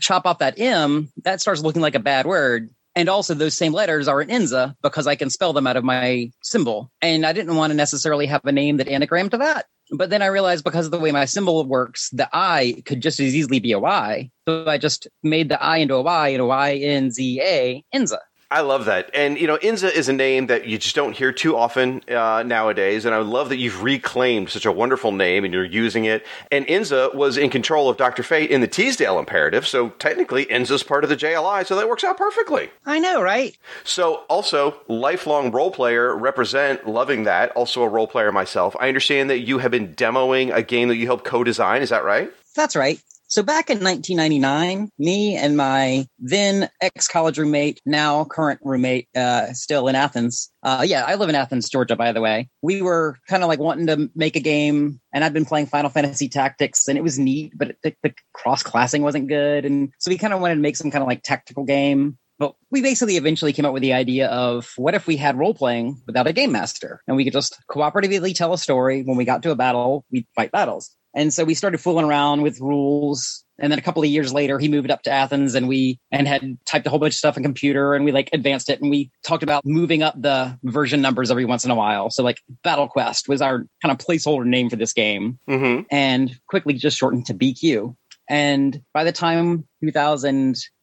chop off that M, that starts looking like a bad word. And also, those same letters are in Inza because I can spell them out of my symbol. And I didn't want to necessarily have a name that anagrammed to that. But then I realized because of the way my symbol works, the I could just as easily be a Y. So I just made the I into a Y and a Y N Z A Enza. I love that. And, you know, Inza is a name that you just don't hear too often uh, nowadays. And I love that you've reclaimed such a wonderful name and you're using it. And Inza was in control of Dr. Fate in the Teasdale Imperative. So technically, Inza's part of the JLI. So that works out perfectly. I know, right? So also, lifelong role player, represent loving that. Also a role player myself. I understand that you have been demoing a game that you helped co design. Is that right? That's right. So back in 1999, me and my then ex-college roommate, now current roommate, uh, still in Athens. Uh, yeah, I live in Athens, Georgia, by the way. We were kind of like wanting to make a game and I'd been playing Final Fantasy Tactics and it was neat, but the, the cross-classing wasn't good. And so we kind of wanted to make some kind of like tactical game. But we basically eventually came up with the idea of what if we had role playing without a game master and we could just cooperatively tell a story. When we got to a battle, we'd fight battles. And so we started fooling around with rules. And then a couple of years later, he moved up to Athens and we, and had typed a whole bunch of stuff in computer and we like advanced it and we talked about moving up the version numbers every once in a while. So like Battle Quest was our kind of placeholder name for this game Mm-hmm. and quickly just shortened to BQ. And by the time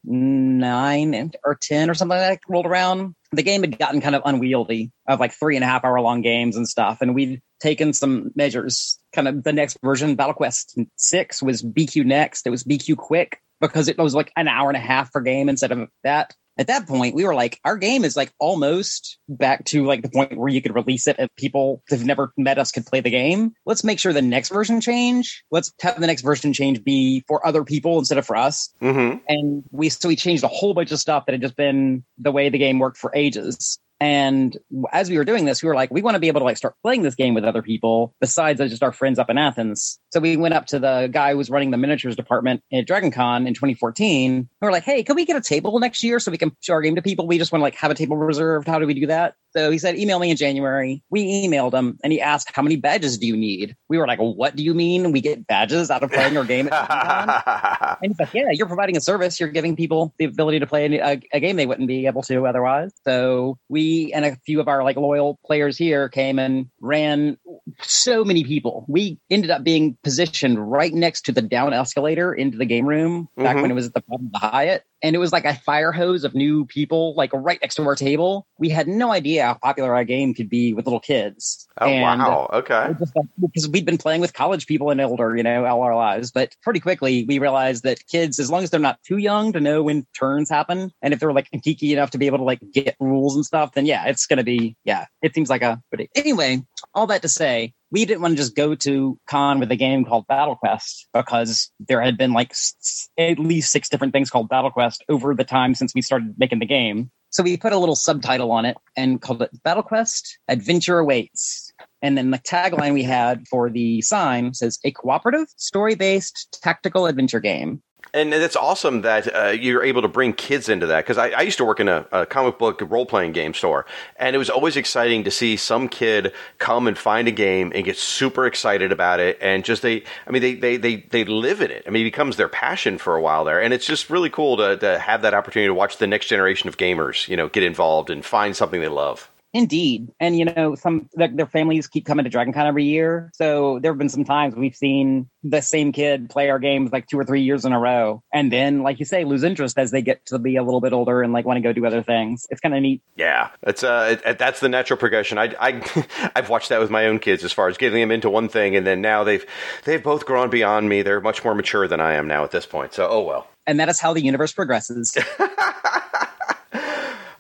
2009 or 10 or something like that rolled around, the game had gotten kind of unwieldy of like three and a half hour long games and stuff. And we'd taken some measures. Kind of the next version, Battle Quest 6 was BQ Next. It was BQ Quick because it was like an hour and a half per game instead of that. At that point, we were like, our game is like almost back to like the point where you could release it and people who've never met us could play the game. Let's make sure the next version change. Let's have the next version change be for other people instead of for us. Mm-hmm. And we so we changed a whole bunch of stuff that had just been the way the game worked for ages. And as we were doing this, we were like, we want to be able to like start playing this game with other people besides just our friends up in Athens. So we went up to the guy who was running the miniatures department at Dragon Con in 2014. And We're like, hey, can we get a table next year so we can show our game to people? We just want to like have a table reserved. How do we do that? So he said, email me in January. We emailed him and he asked, how many badges do you need? We were like, what do you mean? We get badges out of playing our game at Dragon Con? And he's like, yeah, you're providing a service. You're giving people the ability to play a, a game they wouldn't be able to otherwise. So we and a few of our like loyal players here came and ran so many people. We ended up being positioned right next to the down escalator into the game room back Mhm. when it was at the bottom of the Hyatt. And it was like a fire hose of new people, like right next to our table. We had no idea how popular our game could be with little kids. Oh, And, uh, wow. Okay. just like- because we'd been playing with college people and older, you know, all our lives. But pretty quickly, we realized that kids, as long as they're not too young to know when turns happen, and if they're like geeky enough to be able to like get rules and stuff, then yeah, it's going to be, yeah, it seems like a, but anyway, all that to say, we didn't want to just go to con with a game called Battle Quest because there had been like s- at least six different things called Battle Quest over the time since we started making the game. So we put a little subtitle on it and called it Battle Quest Adventure Awaits. And then the tagline we had for the sign says a cooperative, story based tactical adventure game. And it's awesome that uh, you're able to bring kids into that because I, I, used to work in a, a comic book role playing game store, and it was always exciting to see some kid come and find a game and get super excited about it, and just they, I mean, they they they, they live in it. I mean, it becomes their passion for a while there, and it's just really cool to, to have that opportunity to watch the next generation of gamers, you know, get involved and find something they love. Indeed. And, you know, some like their families keep coming to DragonCon every year. So there have been some times we've seen the same kid play our games like two or three years in a row. And then, like you say, lose interest as they get to be a little bit older and like want to go do other things. It's kind of neat. Yeah. It's, uh, it, that's the natural progression. I, I, I've watched that with my own kids as far as getting them into one thing. And then now they've, they've both grown beyond me. They're much more mature than I am now at this point. So, oh well. And that is how the universe progresses.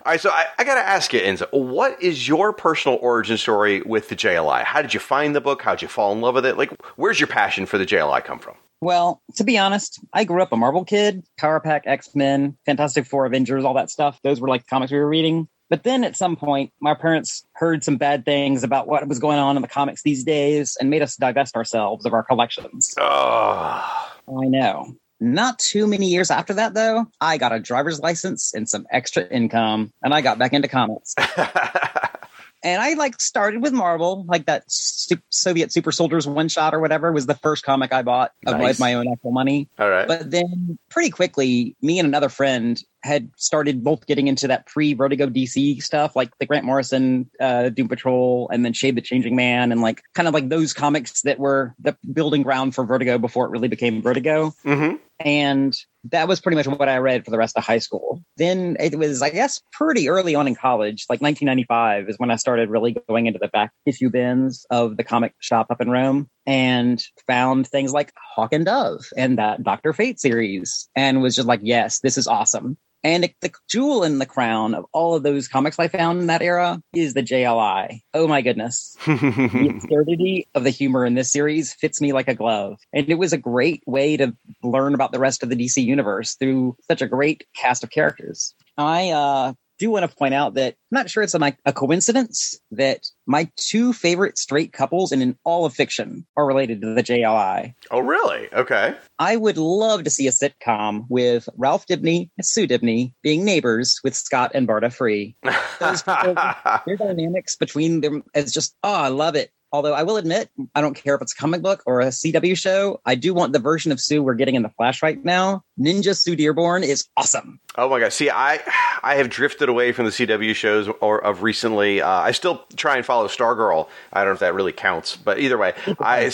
All right, so I, I got to ask you, Inza, what is your personal origin story with the JLI? How did you find the book? How did you fall in love with it? Like, where's your passion for the JLI come from? Well, to be honest, I grew up a Marvel kid. Power Pack, X Men, Fantastic Four, Avengers, all that stuff. Those were like the comics we were reading. But then at some point, my parents heard some bad things about what was going on in the comics these days and made us divest ourselves of our collections. Oh. I know. Not too many years after that, though, I got a driver's license and some extra income, and I got back into comics. and I like started with Marvel, like that Soviet Super Soldiers one shot or whatever was the first comic I bought of nice. my own actual money. All right. But then pretty quickly, me and another friend had started both getting into that pre Vertigo DC stuff, like the Grant Morrison uh, Doom Patrol, and then Shade the Changing Man, and like kind of like those comics that were the building ground for Vertigo before it really became Vertigo. Mm-hmm. And that was pretty much what I read for the rest of high school. Then it was, I guess, pretty early on in college, like 1995 is when I started really going into the back issue bins of the comic shop up in Rome and found things like Hawk and Dove and that Dr. Fate series and was just like, yes, this is awesome. And the jewel in the crown of all of those comics I found in that era is the JLI. Oh my goodness. the absurdity of the humor in this series fits me like a glove. And it was a great way to learn about the rest of the DC universe through such a great cast of characters. I uh, do want to point out that I'm not sure it's a, a coincidence that my two favorite straight couples in, in all of fiction are related to the JLI. Oh, really? Okay. I would love to see a sitcom with Ralph Dibny and Sue Dibny being neighbors with Scott and Barda Free. Those their dynamics between them is just, oh, I love it. Although I will admit, I don't care if it's a comic book or a CW show. I do want the version of Sue we're getting in the Flash right now. Ninja Sue Dearborn is awesome. Oh my god! See, I I have drifted away from the CW shows or of recently. Uh, I still try and follow Stargirl. I don't know if that really counts, but either way, I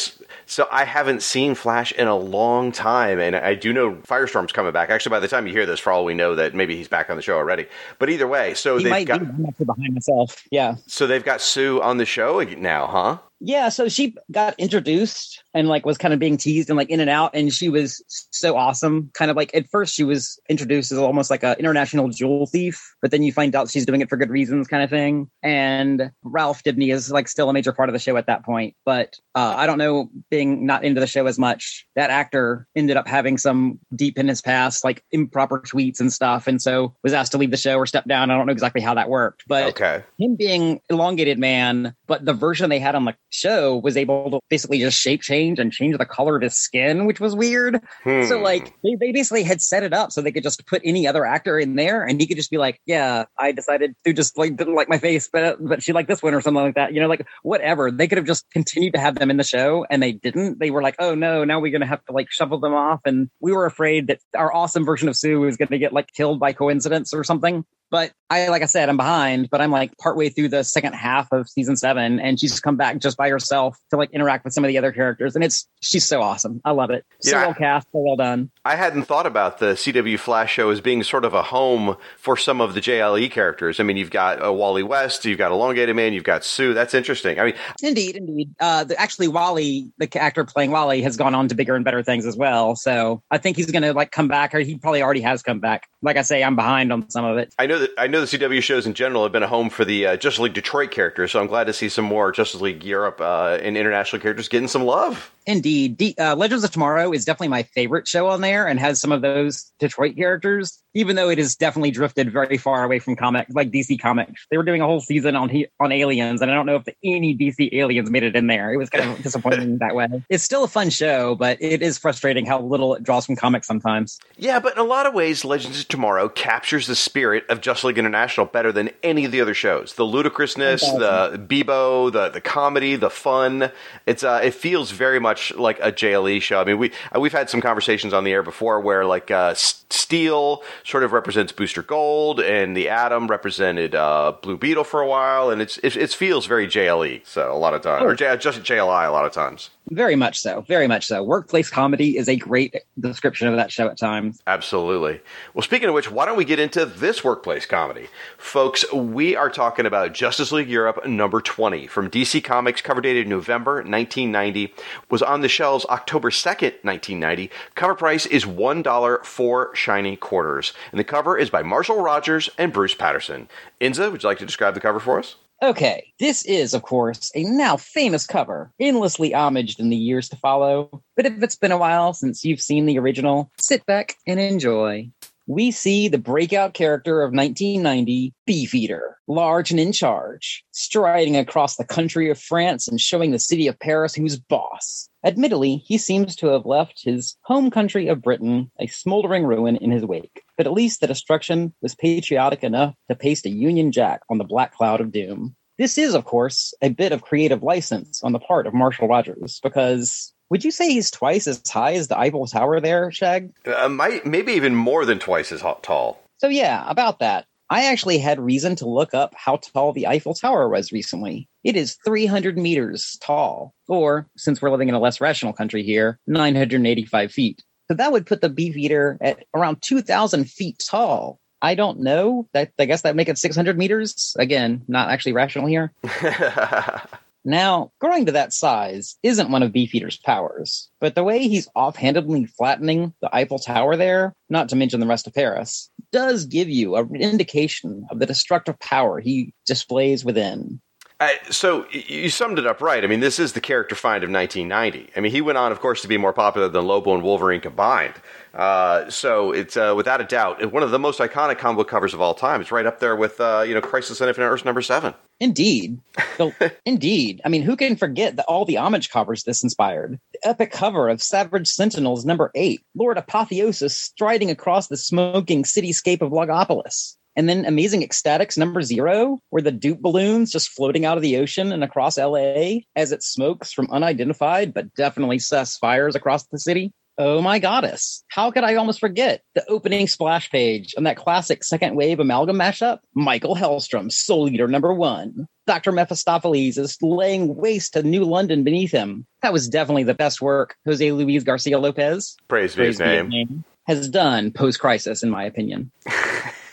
so I haven't seen Flash in a long time, and I do know Firestorm's coming back. Actually, by the time you hear this, for all we know, that maybe he's back on the show already. But either way, so he they've might got be behind myself. Yeah. So they've got Sue on the show now, huh? Yeah, so she got introduced and like was kind of being teased and like in and out, and she was so awesome. Kind of like at first she was introduced as almost like an international jewel thief, but then you find out she's doing it for good reasons, kind of thing. And Ralph Dibny is like still a major part of the show at that point, but uh, I don't know, being not into the show as much, that actor ended up having some deep in his past, like improper tweets and stuff, and so was asked to leave the show or step down. I don't know exactly how that worked, but okay. him being elongated man, but the version they had on the show was able to basically just shape change and change the color of his skin, which was weird. Hmm. So like they, they basically had set it up so they could just put any other actor in there and he could just be like, yeah, I decided to just like didn't like my face, but but she liked this one or something like that. You know, like whatever. They could have just continued to have them in the show and they didn't. They were like, oh no, now we're gonna have to like shovel them off. And we were afraid that our awesome version of Sue was gonna get like killed by coincidence or something. But I, like I said, I'm behind, but I'm like partway through the second half of season seven, and she's come back just by herself to like interact with some of the other characters, and it's she's so awesome. I love it. So yeah, well cast, so well done. I hadn't thought about the CW Flash show as being sort of a home for some of the JLE characters. I mean, you've got uh, Wally West, you've got Elongated Man, you've got Sue. That's interesting. I mean, indeed, indeed. Uh, the, actually, Wally, the actor playing Wally, has gone on to bigger and better things as well. So I think he's going to like come back, or he probably already has come back. Like I say, I'm behind on some of it. I know that I know the CW shows in general have been a home for the uh, Justice League Detroit characters, so I'm glad to see some more Justice League Europe uh, and international characters getting some love. Indeed. D- uh, Legends of Tomorrow is definitely my favorite show on there and has some of those Detroit characters, even though it has definitely drifted very far away from comics, like DC Comics. They were doing a whole season on he- on aliens, and I don't know if the, any DC aliens made it in there. It was kind of disappointing that way. It's still a fun show, but it is frustrating how little it draws from comics sometimes. Yeah, but in a lot of ways, Legends of Tomorrow captures the spirit of Just League International better than any of the other shows. The ludicrousness, the Bebo, the the comedy, the fun. It's uh, it feels very much like a JLE show. I mean, we uh, we've had some conversations on the air before where like uh, Steel sort of represents Booster Gold, and the Atom represented uh, Blue Beetle for a while, and it's it, it feels very JLE. So a lot of times, or J- just JLI a lot of times. Very much so. Very much so. Workplace comedy is a great description of that show at times. Absolutely. Well, speaking of which, why don't we get into this workplace comedy? Folks, we are talking about Justice League Europe number 20 from DC Comics, cover dated November 1990, was on the shelves October 2nd, 1990. Cover price is $1 for shiny quarters. And the cover is by Marshall Rogers and Bruce Patterson. Inza, would you like to describe the cover for us? Okay, this is, of course, a now famous cover, endlessly homaged in the years to follow. But if it's been a while since you've seen the original, sit back and enjoy. We see the breakout character of 1990, Beefeater, large and in charge, striding across the country of France and showing the city of Paris who's boss. Admittedly, he seems to have left his home country of Britain a smoldering ruin in his wake, but at least the destruction was patriotic enough to paste a Union Jack on the black cloud of doom. This is, of course, a bit of creative license on the part of Marshall Rogers, because would you say he's twice as high as the Eiffel Tower there, Shag? Uh, might, maybe even more than twice as tall. So, yeah, about that. I actually had reason to look up how tall the Eiffel Tower was recently. It is 300 meters tall, or, since we're living in a less rational country here, 985 feet. So that would put the Beefeater at around 2,000 feet tall. I don't know. That I guess that make it 600 meters. Again, not actually rational here. Now, growing to that size isn't one of Beefeater's powers, but the way he's offhandedly flattening the Eiffel Tower there, not to mention the rest of Paris, does give you an indication of the destructive power he displays within. Uh, so you summed it up right. I mean, this is the character find of 1990. I mean, he went on, of course, to be more popular than Lobo and Wolverine combined. Uh, so it's uh, without a doubt one of the most iconic comic book covers of all time. It's right up there with uh, you know Crisis on Infinite Earths number seven. Indeed. So, indeed. I mean, who can forget that all the homage covers this inspired? The epic cover of Savage Sentinels number eight, Lord Apotheosis striding across the smoking cityscape of Logopolis. And then Amazing Ecstatics number zero, where the dupe balloons just floating out of the ocean and across LA as it smokes from unidentified but definitely sus fires across the city. Oh my goddess. How could I almost forget the opening splash page on that classic second wave amalgam mashup? Michael Hellstrom, Soul Eater number one. Dr. Mephistopheles is laying waste to New London beneath him. That was definitely the best work Jose Luis Garcia Lopez Praise his praise be his name. name, has done post crisis, in my opinion.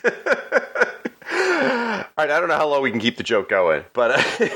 All right, I don't know how long we can keep the joke going, but uh,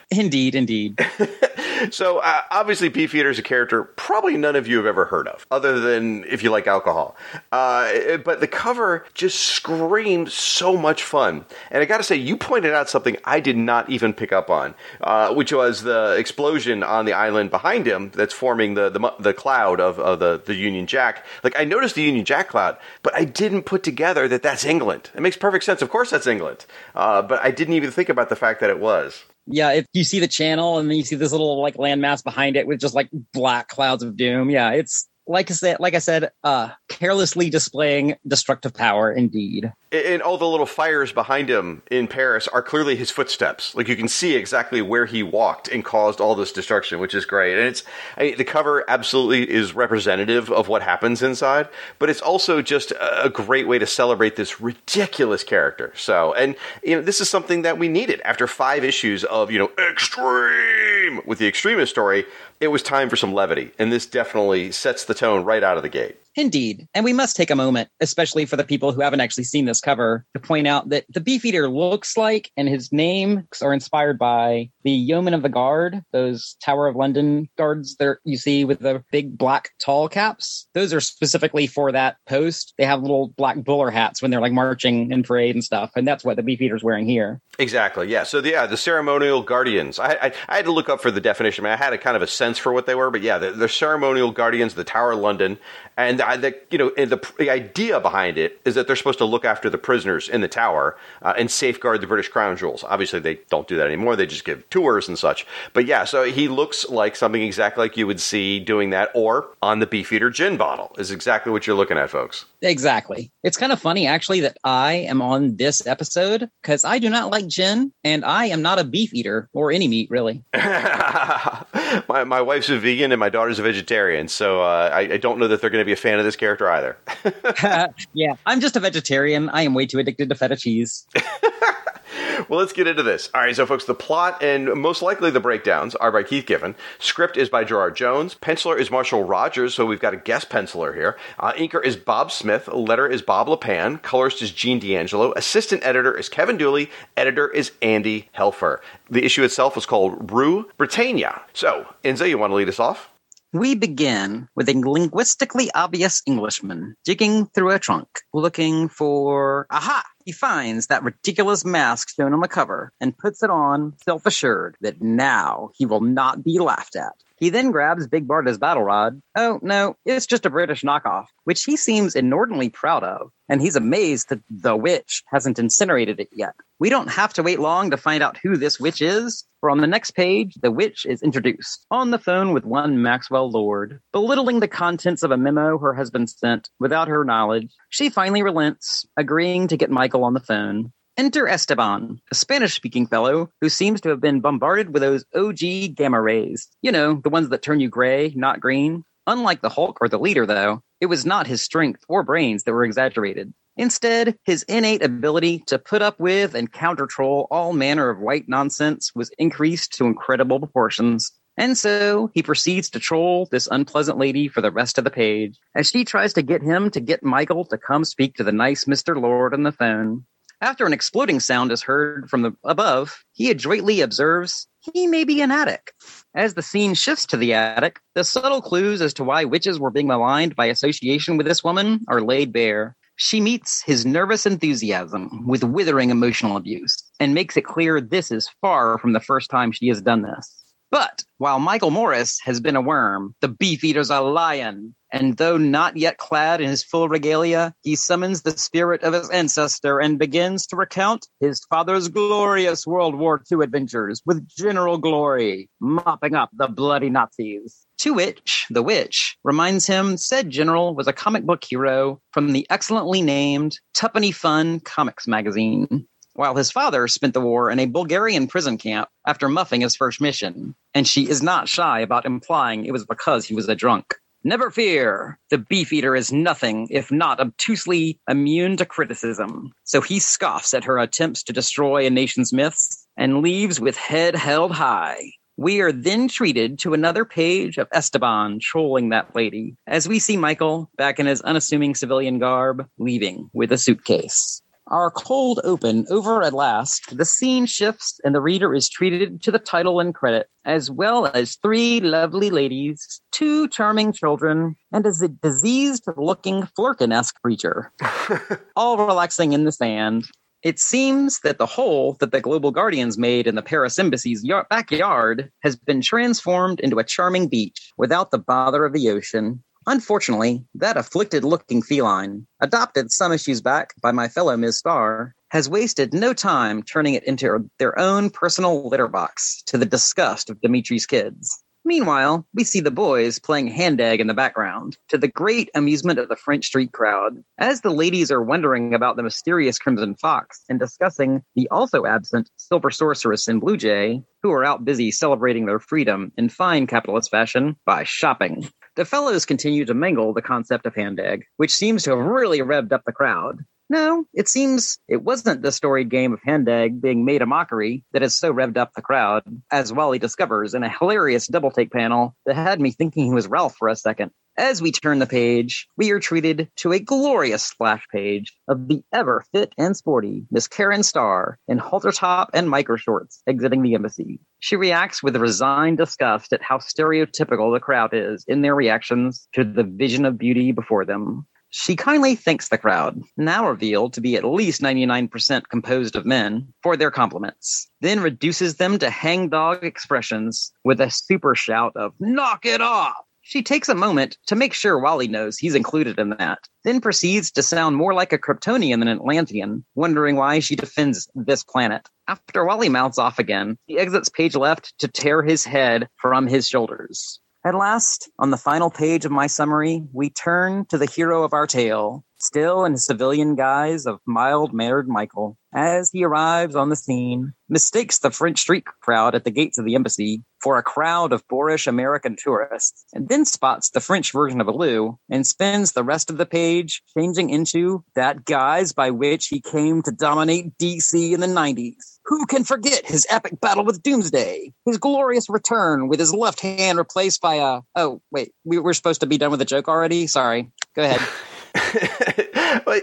Indeed, indeed. so uh, obviously Beefeater is a character probably none of you have ever heard of, other than if you like alcohol. Uh, but the cover just screams so much fun, and I got to say, you pointed out something I did not even pick up on, uh, which was the explosion on the island behind him that's forming the the, the cloud of, of the the Union Jack. Like I noticed the Union Jack cloud, but I didn't put together that that's England. It makes perfect sense. Of course, that's England, uh, but I didn't even think about the fact that it was. Yeah, if you see the channel and then you see this little like landmass behind it with just like black clouds of doom. Yeah, it's like I said, like I said, uh, carelessly displaying destructive power. Indeed. and all the little fires behind him in Paris are clearly his footsteps. Like you can see exactly where he walked and caused all this destruction, which is great. And it's I, the cover absolutely is representative of what happens inside, but it's also just a great way to celebrate this ridiculous character. So, and you know, this is something that we needed after five issues of you know extreme with the extremist story. It was time for some levity, and this definitely sets the tone right out of the gate. Indeed. And we must take a moment, especially for the people who haven't actually seen this cover, to point out that the Beefeater looks like and his names are inspired by the Yeomen of the Guard, those Tower of London guards that you see with the big black tall caps. Those are specifically for that post. They have little black bowler hats when they're like marching in parade and stuff. And that's what the Beefeater's wearing here. Exactly. Yeah. So the, yeah, the ceremonial guardians. I, I, I had to look up for the definition. I, mean, I had a kind of a sense for what they were, but yeah, the, the ceremonial guardians, the Tower of London, and I, the, you know, the, the idea behind it is that they're supposed to look after the prisoners in the tower uh, and safeguard the British crown jewels. Obviously, they don't do that anymore. They just give tours and such. But yeah, so he looks like something exactly like you would see doing that, or on the Beefeater gin bottle is exactly what you're looking at, folks. Exactly. It's kind of funny, actually, that I am on this episode because I do not like gin and I am not a beef eater or any meat, really. my, my wife's a vegan and my daughter's a vegetarian, so uh, I, I don't know that they're going to be a fan of this character either. yeah, I'm just a vegetarian. I am way too addicted to feta cheese. well, let's get into this. All right, so folks, the plot and most likely the breakdowns are by Keith Giffen. Script is by Gerard Jones. Penciler is Marshall Rogers, so we've got a guest penciler here. Uh, inker is Bob Smith. Letter is Bob Lappan. Colorist is Gene D'Angelo. Assistant editor is Kevin Dooley. Editor is Andy Helfer. The issue itself is called Rue Britannia. So, Inza, you want to lead us off? We begin with a linguistically obvious Englishman digging through a trunk, looking for, aha, he finds that ridiculous mask shown on the cover and puts it on, self assured that now he will not be laughed at. He then grabs Big Barda's battle rod. Oh, no, it's just a British knockoff, which he seems inordinately proud of, and he's amazed that the witch hasn't incinerated it yet. We don't have to wait long to find out who this witch is, for on the next page, the witch is introduced on the phone with one Maxwell Lord, belittling the contents of a memo her husband sent without her knowledge. She finally relents, agreeing to get Michael on the phone. Enter Esteban, a Spanish speaking fellow who seems to have been bombarded with those OG gamma rays. You know, the ones that turn you gray, not green. Unlike the Hulk or the leader, though, it was not his strength or brains that were exaggerated. Instead, his innate ability to put up with and counter troll all manner of white nonsense was increased to incredible proportions. And so he proceeds to troll this unpleasant lady for the rest of the page as she tries to get him to get Michael to come speak to the nice Mr. Lord on the phone. After an exploding sound is heard from the above, he adroitly observes he may be an attic. As the scene shifts to the attic, the subtle clues as to why witches were being maligned by association with this woman are laid bare. She meets his nervous enthusiasm with withering emotional abuse and makes it clear this is far from the first time she has done this. But while Michael Morris has been a worm, the beefeater's a lion. And though not yet clad in his full regalia, he summons the spirit of his ancestor and begins to recount his father's glorious World War II adventures with general glory, mopping up the bloody Nazis. To which the witch reminds him said general was a comic book hero from the excellently named Tuppenny Fun Comics magazine while his father spent the war in a Bulgarian prison camp after muffing his first mission, and she is not shy about implying it was because he was a drunk. Never fear, the beef eater is nothing if not obtusely immune to criticism. So he scoffs at her attempts to destroy a nation's myths and leaves with head held high. We are then treated to another page of Esteban trolling that lady as we see Michael, back in his unassuming civilian garb, leaving with a suitcase. Our cold open over at last, the scene shifts and the reader is treated to the title and credit, as well as three lovely ladies, two charming children, and as a diseased looking Flurkin-esque creature, all relaxing in the sand. It seems that the hole that the Global Guardians made in the Paris Embassy's yard- backyard has been transformed into a charming beach without the bother of the ocean. Unfortunately, that afflicted looking feline, adopted some issues back by my fellow Ms. Starr, has wasted no time turning it into their own personal litter box to the disgust of Dimitri's kids. Meanwhile, we see the boys playing hand-egg in the background, to the great amusement of the French street crowd, as the ladies are wondering about the mysterious Crimson Fox and discussing the also absent Silver Sorceress and Blue Jay, who are out busy celebrating their freedom in fine capitalist fashion by shopping. The fellows continue to mangle the concept of hand egg, which seems to have really revved up the crowd. No, it seems it wasn't the storied game of hand egg being made a mockery that has so revved up the crowd, as Wally discovers in a hilarious double take panel that had me thinking he was Ralph for a second. As we turn the page, we are treated to a glorious splash page of the ever fit and sporty Miss Karen Starr in halter top and micro shorts exiting the embassy. She reacts with resigned disgust at how stereotypical the crowd is in their reactions to the vision of beauty before them. She kindly thanks the crowd, now revealed to be at least 99% composed of men, for their compliments, then reduces them to hangdog expressions with a super shout of, Knock it off! She takes a moment to make sure Wally knows he's included in that, then proceeds to sound more like a Kryptonian than an Atlantean, wondering why she defends this planet. After Wally mounts off again, he exits page left to tear his head from his shoulders. At last, on the final page of my summary, we turn to the hero of our tale, still in his civilian guise of mild mannered Michael, as he arrives on the scene, mistakes the French street crowd at the gates of the embassy for a crowd of boorish American tourists, and then spots the French version of Alou and spends the rest of the page changing into that guise by which he came to dominate DC in the 90s. Who can forget his epic battle with Doomsday? His glorious return with his left hand replaced by a. Oh, wait, we were supposed to be done with the joke already? Sorry. Go ahead.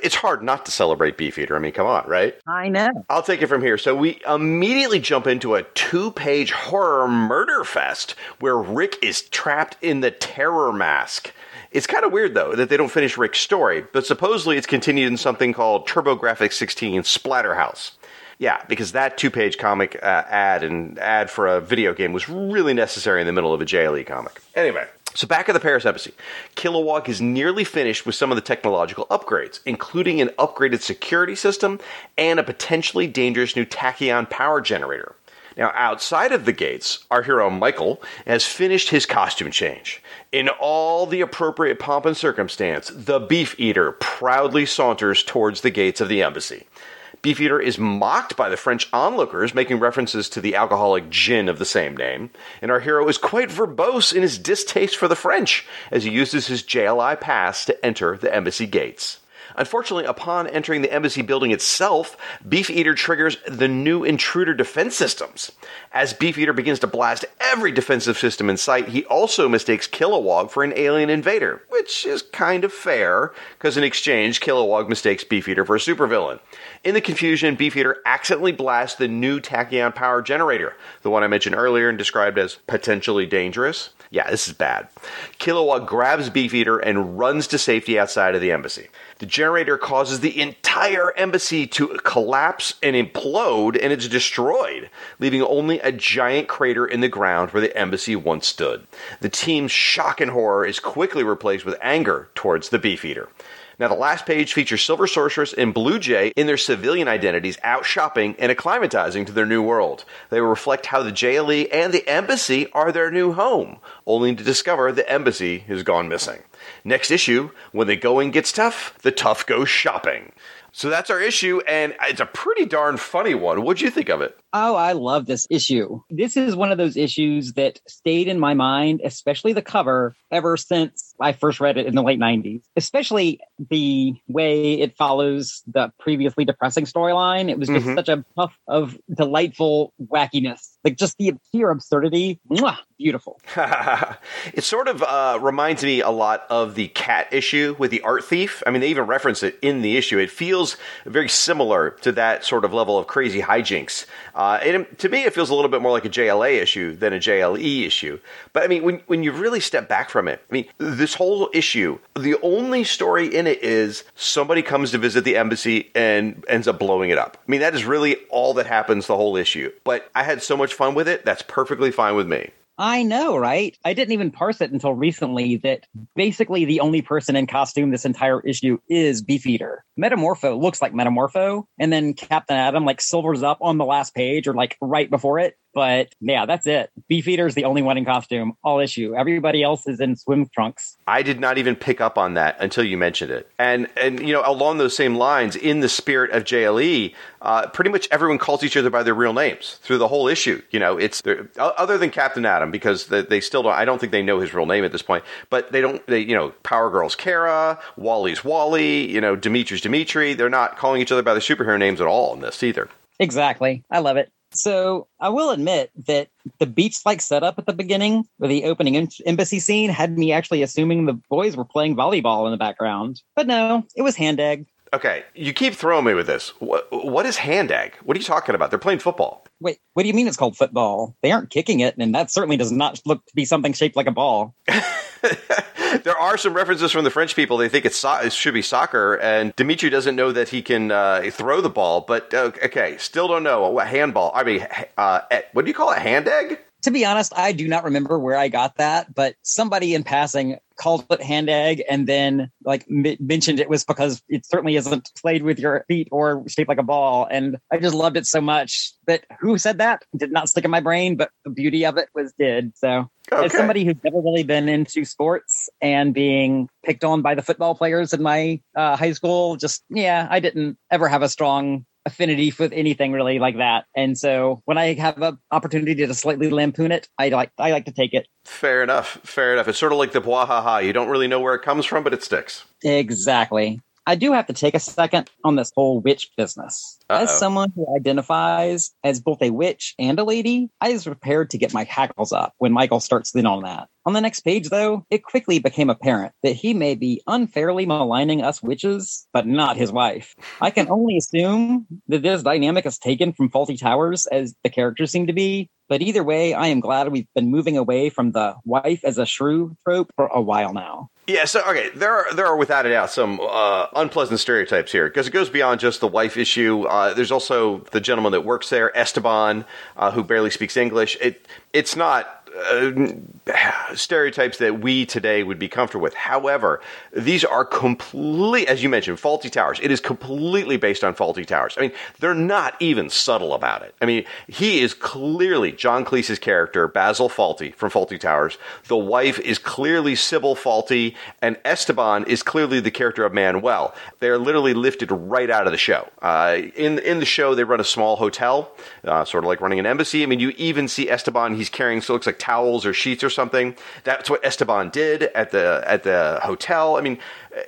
It's hard not to celebrate Beefeater. I mean, come on, right? I know. I'll take it from here. So we immediately jump into a two-page horror murder fest where Rick is trapped in the terror mask. It's kind of weird though that they don't finish Rick's story, but supposedly it's continued in something called TurboGrafx 16 Splatterhouse. Yeah, because that two-page comic uh, ad and ad for a video game was really necessary in the middle of a JLE comic. Anyway, so back at the Paris Embassy, Kilowog is nearly finished with some of the technological upgrades, including an upgraded security system and a potentially dangerous new tachyon power generator. Now, outside of the gates, our hero Michael has finished his costume change. In all the appropriate pomp and circumstance, the beef eater proudly saunters towards the gates of the embassy. Beefeater is mocked by the French onlookers, making references to the alcoholic gin of the same name, and our hero is quite verbose in his distaste for the French as he uses his JLI pass to enter the embassy gates. Unfortunately, upon entering the embassy building itself, Beefeater triggers the new intruder defense systems. As Beefeater begins to blast every defensive system in sight, he also mistakes Kilowog for an alien invader, which is kind of fair, because in exchange, Kilowog mistakes Beefeater for a supervillain. In the confusion, Beefeater accidentally blasts the new tachyon power generator, the one I mentioned earlier and described as potentially dangerous. Yeah, this is bad. Kilowog grabs Beefeater and runs to safety outside of the embassy. The generator causes the entire embassy to collapse and implode, and it's destroyed, leaving only a giant crater in the ground where the embassy once stood. The team's shock and horror is quickly replaced with anger towards the Beefeater. Now, the last page features Silver Sorceress and Blue Jay in their civilian identities out shopping and acclimatizing to their new world. They reflect how the JLE and the embassy are their new home, only to discover the embassy has gone missing. Next issue, when the going gets tough, the tough go shopping. So that's our issue, and it's a pretty darn funny one. What'd you think of it? Oh, I love this issue. This is one of those issues that stayed in my mind, especially the cover, ever since I first read it in the late 90s. Especially the way it follows the previously depressing storyline. It was just Mhm. such a puff of delightful wackiness. Like just the sheer absurdity. Mwah, beautiful. it sort of uh, reminds me a lot of the cat issue with the art thief. I mean, they even reference it in the issue. It feels very similar to that sort of level of crazy hijinks. Uh, and to me, it feels a little bit more like a JLA issue than a JLE issue. But I mean, when when you really step back from it, I mean, this whole issue, the only story in it is somebody comes to visit the embassy and ends up blowing it up. I mean, that is really all that happens the whole issue. But I had so much fun with it. That's perfectly fine with me. I know, right? I didn't even parse it until recently that basically the only person in costume this entire issue is Beefeater. Metamorpho looks like Metamorpho, and then Captain Atom like silvers up on the last page or like right before it. But yeah, that's it. Beefeater is the only one in costume all issue. Everybody else is in swim trunks. I did not even pick up on that until you mentioned it. And and you know, along those same lines, in the spirit of JLE, uh, pretty much everyone calls each other by their real names through the whole issue. You know, it's other than Captain Atom because they, they still don't. I don't think they know his real name at this point. But they don't. They you know, Power Girl's Kara, Wally's Wally. You know, Dimitri's Dimitri. They're not calling each other by their superhero names at all in this either. Exactly. I love it. So I will admit that the beach-like setup at the beginning, with the opening em- embassy scene, had me actually assuming the boys were playing volleyball in the background. But no, it was hand egg. Okay, you keep throwing me with this. What, what is hand egg? What are you talking about? They're playing football. Wait, what do you mean it's called football? They aren't kicking it, and that certainly does not look to be something shaped like a ball. there are some references from the French people. They think so- it should be soccer, and Dimitri doesn't know that he can uh, throw the ball. But uh, okay, still don't know what handball. I mean, uh, what do you call it? Hand egg? To be honest, I do not remember where I got that, but somebody in passing called it hand egg and then like m- mentioned it was because it certainly isn't played with your feet or shaped like a ball. And I just loved it so much that who said that did not stick in my brain, but the beauty of it was did. So Okay. as somebody who's never really been into sports and being picked on by the football players in my uh, high school, just yeah, I didn't ever have a strong affinity with anything really like that. And so when I have an opportunity to slightly lampoon it, I like I like to take it. Fair enough. Fair enough. It's sort of like the bwahaha. You don't really know where it comes from, but it sticks. Exactly. I do have to take a second on this whole witch business. As Uh-oh. someone who identifies as both a witch and a lady, I was prepared to get my hackles up when Michael starts in on that. On the next page, though, it quickly became apparent that he may be unfairly maligning us witches, but not his wife. I can only assume that this dynamic is taken from Fawlty Towers, as the characters seem to be. But either way, I am glad we've been moving away from the wife as a shrew trope for a while now. Yeah, so okay, there are there are without a doubt some uh, unpleasant stereotypes here because it goes beyond just the wife issue. Uh, there's also the gentleman that works there, Esteban, uh, who barely speaks English. It it's not. Uh, stereotypes that we today would be comfortable with. However, these are complete, as you mentioned, Fawlty Towers. It is completely based on Fawlty Towers. I mean, they're not even subtle about it. I mean, he is clearly John Cleese's character, Basil Fawlty from Fawlty Towers. The wife is clearly Sybil Fawlty, and Esteban is clearly the character of Manuel. They're literally lifted right out of the show. Uh, in in the show, they run a small hotel, uh, sort of like running an embassy. I mean, you even see Esteban. He's carrying so it looks like towels or sheets or something. That's what Esteban did at the at the hotel. I mean,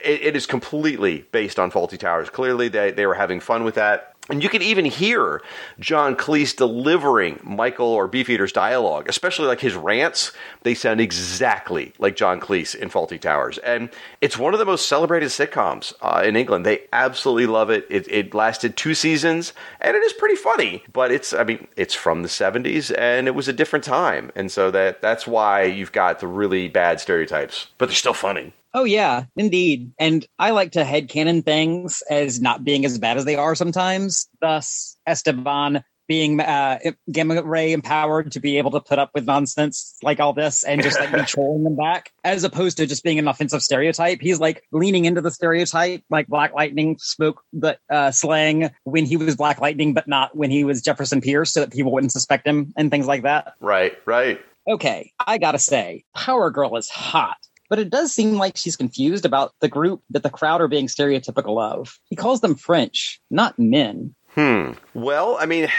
it, it is completely based on Fawlty Towers. Clearly, they they were having fun with that. And you can even hear John Cleese delivering Michael or Beefeater's dialogue, especially like his rants. They sound exactly like John Cleese in Fawlty Towers. And it's one of the most celebrated sitcoms uh, in England. They absolutely love it. it. It lasted two seasons, and it is pretty funny. But it's, I mean, it's from the 70s, and it was a different time. And so that that's why you've got the really bad stereotypes, but they're still funny. Oh yeah, indeed. And I like to headcanon things as not being as bad as they are sometimes. Thus, Esteban being uh, gamma ray empowered to be able to put up with nonsense like all this and just like be trolling them back, as opposed to just being an offensive stereotype. He's like leaning into the stereotype, like Black Lightning spoke but uh, slang when he was Black Lightning, but not when he was Jefferson Pierce, so that people wouldn't suspect him and things like that. Right, right. Okay, I gotta say, Power Girl is hot but it does seem like she's confused about the group that the crowd are being stereotypical of. He calls them French, not men. Hmm. Well, I mean,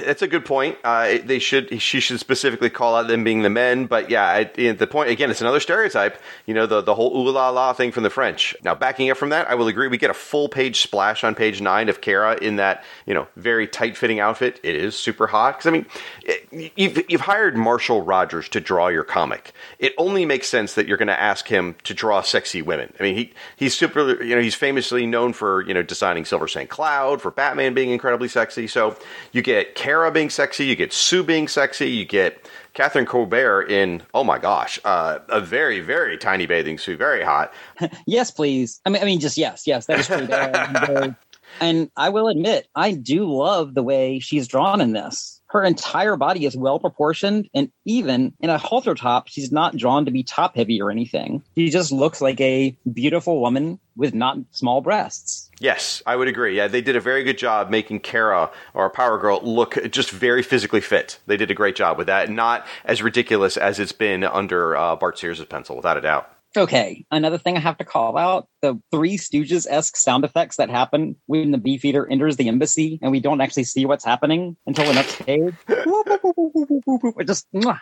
that's a good point. Uh, they should, she should specifically call out them being the men. But yeah, I, the point again, it's another stereotype. You know, the the whole ooh la la thing from the French. Now, backing up from that, I will agree. We get a full page splash on page nine of Kara in that you know very tight fitting outfit. It is super hot because I mean, it, you've you've hired Marshall Rogers to draw your comic. It only makes sense that you're going to ask him to draw sexy women. I mean, he he's super. You know, he's famously known for you know designing Silver St. Cloud, for Batman being incredibly sexy. So you get Kara being sexy, you get Sue being sexy, you get Catherine Cobert in oh my gosh, uh, a very very tiny bathing suit, very hot. yes, please. I mean, I mean, just yes, yes, that is true. and I will admit, I do love the way she's drawn in this. Her entire body is well proportioned, and even in a halter top, she's not drawn to be top heavy or anything. She just looks like a beautiful woman with not small breasts. Yes, I would agree. Yeah, they did a very good job making Kara or Power Girl look just very physically fit. They did a great job with that, not as ridiculous as it's been under uh, Bart Sears' pencil, without a doubt. Okay, another thing I have to call out the Three Stooges esque sound effects that happen when the beefeater enters the embassy and we don't actually see what's happening until the next page. It just, mwah.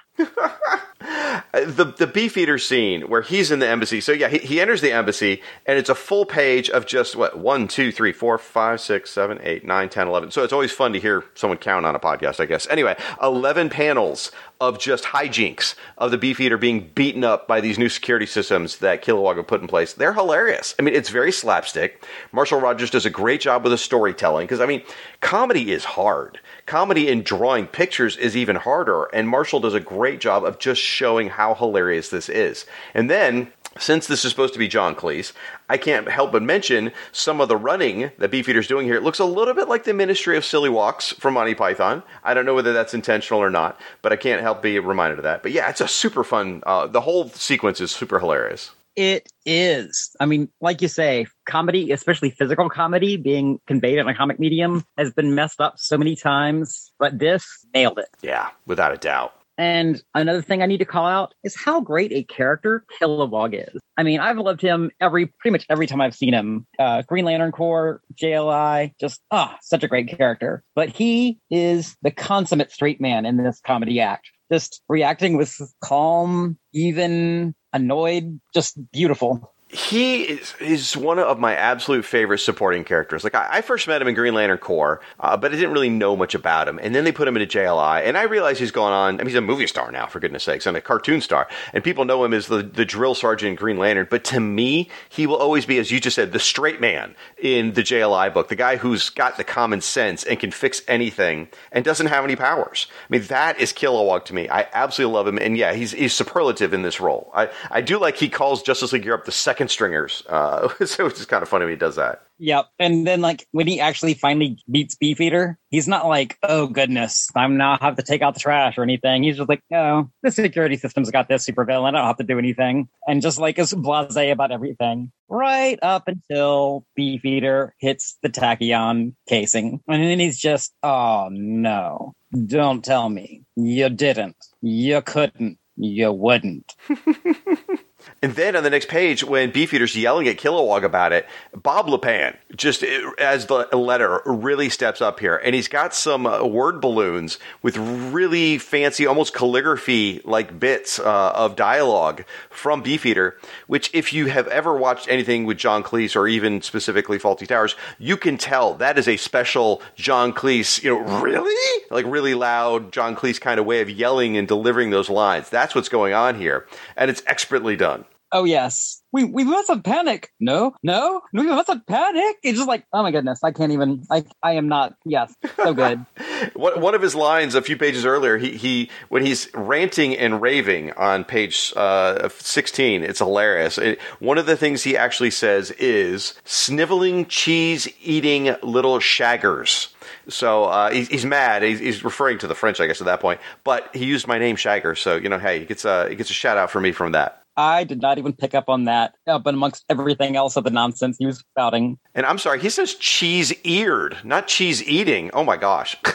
the the beefeater scene where he's in the embassy. So yeah, he, he enters the embassy and it's a full page of just what one, two, three, four, five, six, seven, eight, nine, ten, eleven. So it's always fun to hear someone count on a podcast, I guess. Anyway, eleven panels of just hijinks of the beefeater being beaten up by these new security systems that Kilowog put in place. They're hilarious. I mean, it's very slapstick. Marshall Rogers does a great job with the storytelling because I mean, comedy is hard comedy in drawing pictures is even harder, and Marshall does a great job of just showing how hilarious this is. And then, since this is supposed to be John Cleese, I can't help but mention some of the running that Beefeater's doing here. It looks a little bit like the Ministry of Silly Walks from Monty Python. I don't know whether that's intentional or not, but I can't help be reminded of that. But yeah, it's a super fun. Uh, the whole sequence is super hilarious. It is. I mean, like you say, comedy, especially physical comedy, being conveyed in a comic medium, has been messed up so many times, but this nailed it. Yeah, without a doubt. And another thing I need to call out is how great a character Kilowog is. I mean, I've loved him every pretty much every time I've seen him. Uh, Green Lantern Corps, JLI, just ah, such a great character. But he is the consummate straight man in this comedy act. Just reacting with calm, even annoyed, just beautiful he is, is one of my absolute favorite supporting characters. Like I, I first met him in Green Lantern Corps, uh, but I didn't really know much about him. And then they put him into JLI, and I realized he's gone on. I mean, he's a movie star now, for goodness sakes, and a cartoon star. And people know him as the, the drill sergeant in Green Lantern. But to me, he will always be, as you just said, the straight man in the JLI book, the guy who's got the common sense and can fix anything and doesn't have any powers. I mean, that is Kilowog to me. I absolutely love him, and yeah, he's he's superlative in this role. I I do like he calls Justice League Europe the second second stringers. Uh, so it's just kind of funny when he does that. Yep. And then like when he actually finally beats Beefeater, he's not like, oh goodness, I'm now have to take out the trash or anything. He's just like, oh, the security system's got this super villain. I don't have to do anything. And just like is blase about everything. Right up until Beefeater hits the tachyon casing. And then he's just, oh no. Don't tell me. You didn't. You couldn't. You wouldn't. And then on the next page, when Beefeater's yelling at Kilowog about it, Bob Lappan, just as the letter, really steps up here. And he's got some uh, word balloons with really fancy, almost calligraphy like bits uh, of dialogue from Beefeater, which, if you have ever watched anything with John Cleese or even specifically Fawlty Towers, you can tell that is a special John Cleese, you know, really? Like really loud John Cleese kind of way of yelling and delivering those lines. That's what's going on here. And it's expertly done. Oh yes, we we mustn't panic. No, no, we mustn't panic. It's just like, oh my goodness, I can't even. I I am not. Yes, so good. One of his lines a few pages earlier, he he when he's ranting and raving on page uh, sixteen, it's hilarious. It, one of the things he actually says is sniveling, cheese eating little shaggers. So uh, he's, he's, mad. He's, he's, referring to the French, I guess, at that point. But he used my name Shagger, so you know, hey, he gets a he gets a shout out for me from that. I did not even pick up on that, uh, but amongst everything else of the nonsense he was spouting. And I'm sorry, he says cheese eared, not cheese eating. Oh my gosh.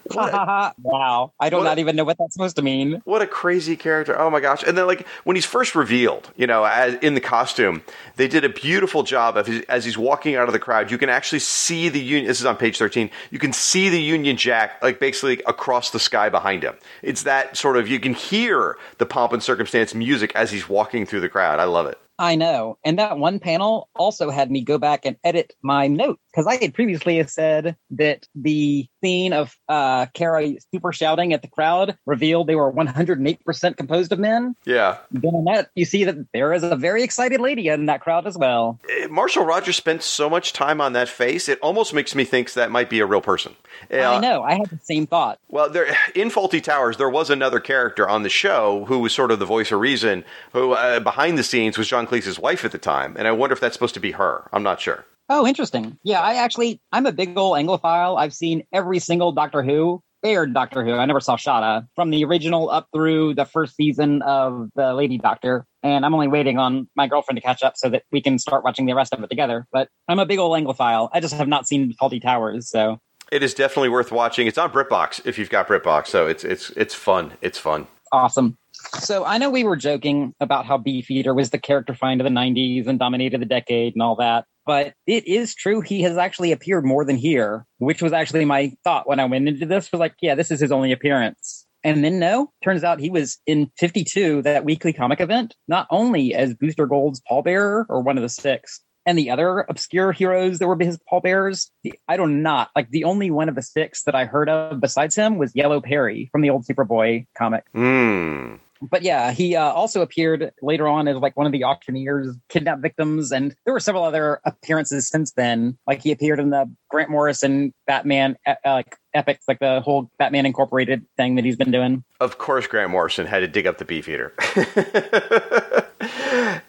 wow. I do not even know what that's supposed to mean. What a crazy character. Oh my gosh. And then, like, when he's first revealed, you know, as, in the costume, they did a beautiful job of his, as he's walking out of the crowd. You can actually see the Union. This is on page 13. You can see the Union Jack, like, basically across the sky behind him. It's that sort of, you can hear the pomp and circumstance music as he's walking through the crowd. I love it. I know. And that one panel also had me go back and edit my note because I had previously said that the scene of uh, Kara super shouting at the crowd revealed they were 108% composed of men. Yeah. Then on that, you see that there is a very excited lady in that crowd as well. Eh, Marshall Rogers spent so much time on that face, it almost makes me think that might be a real person. Uh, I know. I had the same thought. Well, there in Fawlty Towers, there was another character on the show who was sort of the voice of reason, who uh, behind the scenes was John Cleese's wife at the time, and I wonder if that's supposed to be her. I'm not sure. Oh, interesting. Yeah, I actually I'm a big old Anglophile. I've seen every single Doctor Who, aired Doctor Who. I never saw Shada from the original up through the first season of the Lady Doctor, and I'm only waiting on my girlfriend to catch up so that we can start watching the rest of it together. But I'm a big old Anglophile. I just have not seen Fawlty Towers, so it is definitely worth watching. It's on BritBox if you've got BritBox, so it's it's it's fun. It's fun. Awesome. So I know we were joking about how Beefeater was the character find of the 90s and dominated the decade and all that, but it is true he has actually appeared more than here, which was actually my thought when I went into this was like, yeah, this is his only appearance. And then no, turns out he was in 52, that weekly comic event, not only as Booster Gold's pallbearer or one of the six, and the other obscure heroes that were his pallbearers, I do not like the only one of the six that I heard of besides him was Yellow Peri from the old Superboy comic. Mm. But yeah, he uh, also appeared later on as like one of the auctioneers, kidnapped victims, and there were several other appearances since then. Like he appeared in the Grant Morrison Batman uh, like epics, like the whole Batman Incorporated thing that he's been doing. Of course, Grant Morrison had to dig up the Beefeater.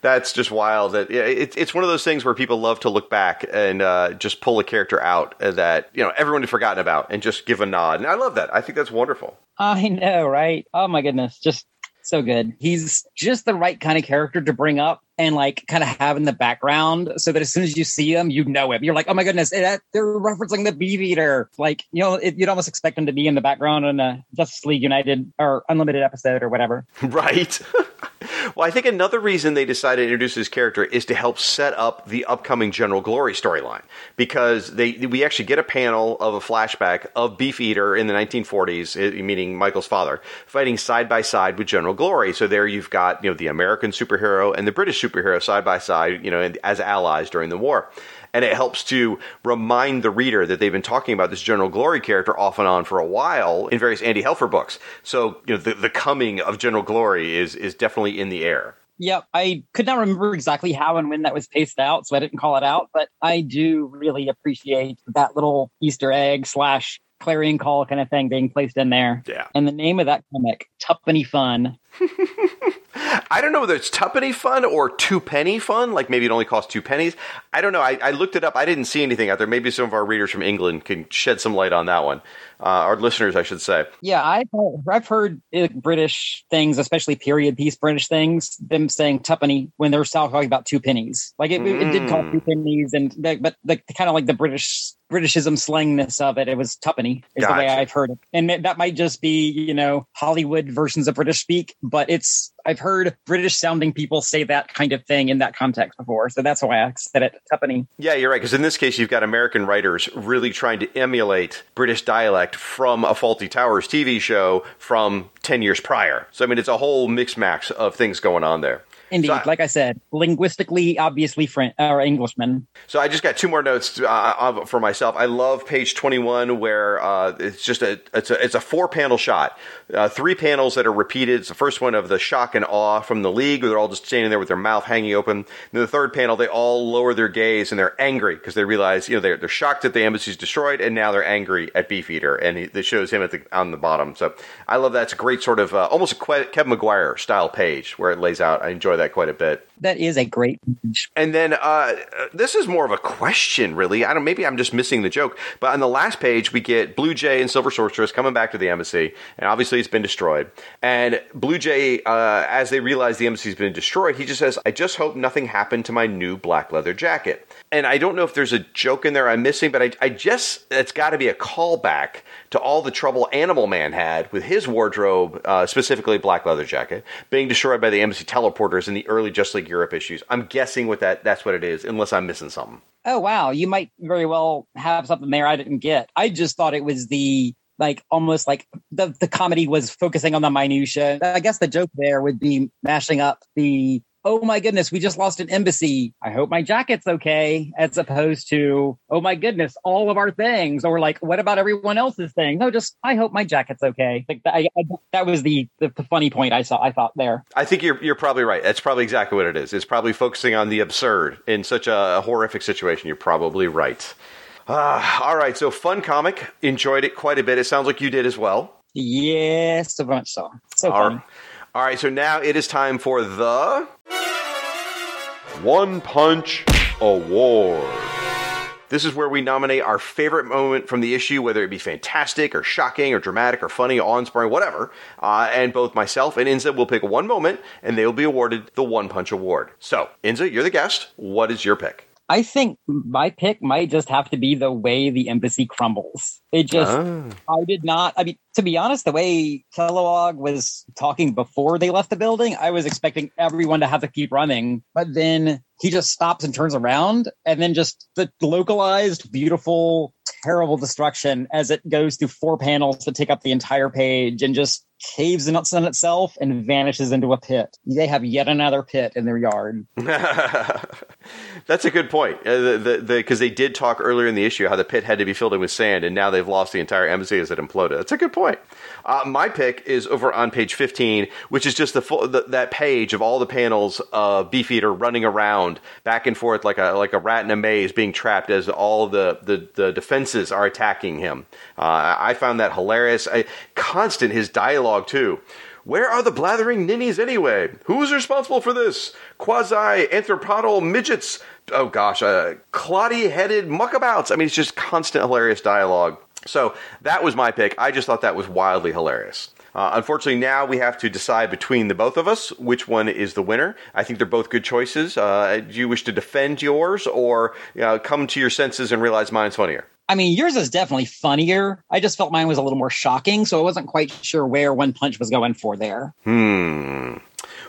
That's just wild. That it, it's one of those things where people love to look back and uh, just pull a character out that you know everyone had forgotten about and just give a nod. And I love that. I think that's wonderful. I know, right? Oh my goodness, just so good. He's just the right kind of character to bring up and like kind of have in the background so that as soon as you see him, you know him. You're like, oh my goodness, eh, that, they're referencing the Beefeater. Like, you know, it, you'd almost expect him to be in the background in a Justice League United or Unlimited episode or whatever. Right. well, I think another reason they decided to introduce this character is to help set up the upcoming General Glory storyline because they we actually get a panel of a flashback of Beefeater in the 1940s, eh, meaning Michael's father, fighting side by side with General Glory. So there you've got you know the American superhero and the British superhero side by side, you know, as allies during the war and it helps to remind the reader that they've been talking about this General Glory character off and on for a while in various Andy Helfer books. So, you know, the, the coming of General Glory is is definitely in the air. Yep, I could not remember exactly how and when that was paced out, so I didn't call it out. But I do really appreciate that little Easter egg slash clarion call kind of thing being placed in there. Yeah. And the name of that comic, Tuppenny Fun. I don't know whether it's tuppenny fun or two penny fun. Like maybe it only costs two pennies. I don't know. I, I, looked it up. I didn't see anything out there. Maybe some of our readers from England can shed some light on that one. Uh, our listeners, I should say. Yeah, I've I've heard uh, British things, especially period piece British things, them saying tuppenny when they're talking about two pennies. Like it, mm. it did cost two pennies, and but the kind of like the British Britishism slangness of it, it was tuppenny is gotcha. the way I've heard it, and that might just be you know Hollywood versions of British speak, but it's I've heard British sounding people say that kind of thing in that context before, so that's why I said it tuppenny. Yeah, you're right because in this case you've got American writers really trying to emulate British dialect from a Fawlty Towers TV show from 10 years prior. So, I mean, it's a whole mix max of things going on there. Indeed, so I, like I said, linguistically, obviously French or Englishman. So I just got two more notes uh, for myself. I love page twenty-one where uh, it's just a it's a it's a four panel shot, uh, three panels that are repeated. It's the first one of the shock and awe from the league, where they're all just standing there with their mouth hanging open. And then the third panel, they all lower their gaze and they're angry because they realize you know they're they're shocked that the embassy's destroyed, and now they're angry at Beefeater, and it shows him at the on the bottom. So I love that. It's a great sort of uh, almost a Kevin Maguire style page where it lays out. I enjoy that quite a bit. That is a great. And then uh, this is more of a question, really. I don't. Maybe I'm just missing the joke. But on the last page, we get Blue Jay and Silver Sorceress coming back to the embassy, and obviously it's been destroyed. And Blue Jay, uh, as they realize the embassy's been destroyed, he just says, "I just hope nothing happened to my new black leather jacket." And I don't know if there's a joke in there I'm missing, but I, I just it's got to be a callback to all the trouble Animal Man had with his wardrobe, uh, specifically black leather jacket, being destroyed by the embassy teleporters in the early Just League Europe issues. I'm guessing with that, that's what it is, unless I'm missing something. Oh wow, you might very well have something there I didn't get. I just thought it was the like almost like the the comedy was focusing on the minutia. I guess the joke there would be mashing up the oh my goodness, we just lost an embassy. I hope my jacket's okay, as opposed to, oh my goodness, all of our things. Or like, what about everyone else's thing? No, just, I hope my jacket's okay. Like I, I, that was the, the, the funny point I saw, I thought there. I think you're, you're probably right. That's probably exactly what it is. It's probably focusing on the absurd in such a, a horrific situation. You're probably right. Uh, all right. So fun comic. Enjoyed it quite a bit. It sounds like you did as well. Yes, so much so. So all fun. Right. All right, so now it is time for the One Punch Award. This is where we nominate our favorite moment from the issue, whether it be fantastic or shocking or dramatic or funny, awe inspiring, whatever. Uh, and both myself and Inza will pick one moment and they will be awarded the One Punch Award. So, Inza, you're the guest. What is your pick? I think my pick might just have to be the way the embassy crumbles. It just, oh. I did not, I mean, to be honest, the way Kilowog was talking before they left the building, I was expecting everyone to have to keep running. But then he just stops and turns around and then just the localized, beautiful, terrible destruction as it goes through four panels to take up the entire page and just caves in on itself and vanishes into a pit. They have yet another pit in their yard. That's a good point. Because uh, the, the, they did talk earlier in the issue how the pit had to be filled in with sand, and now they've lost the entire embassy as it imploded. That's a good point. Uh, my pick is over on page 15, which is just the full the, that page of all the panels of Beefeater running around back and forth like a like a rat in a maze, being trapped as all the the, the defenses are attacking him. Uh, I found that hilarious. I, constant his dialogue too. Where are the blathering ninnies anyway? Who's responsible for this? Quasi anthropodal midgets. Oh gosh, uh, cloddy headed muckabouts. I mean, it's just constant hilarious dialogue. So that was my pick. I just thought that was wildly hilarious. Uh, unfortunately, now we have to decide between the both of us which one is the winner. I think they're both good choices. Uh, do you wish to defend yours or you know, come to your senses and realize mine's funnier? I mean, yours is definitely funnier. I just felt mine was a little more shocking, so I wasn't quite sure where One Punch was going for there. Hmm.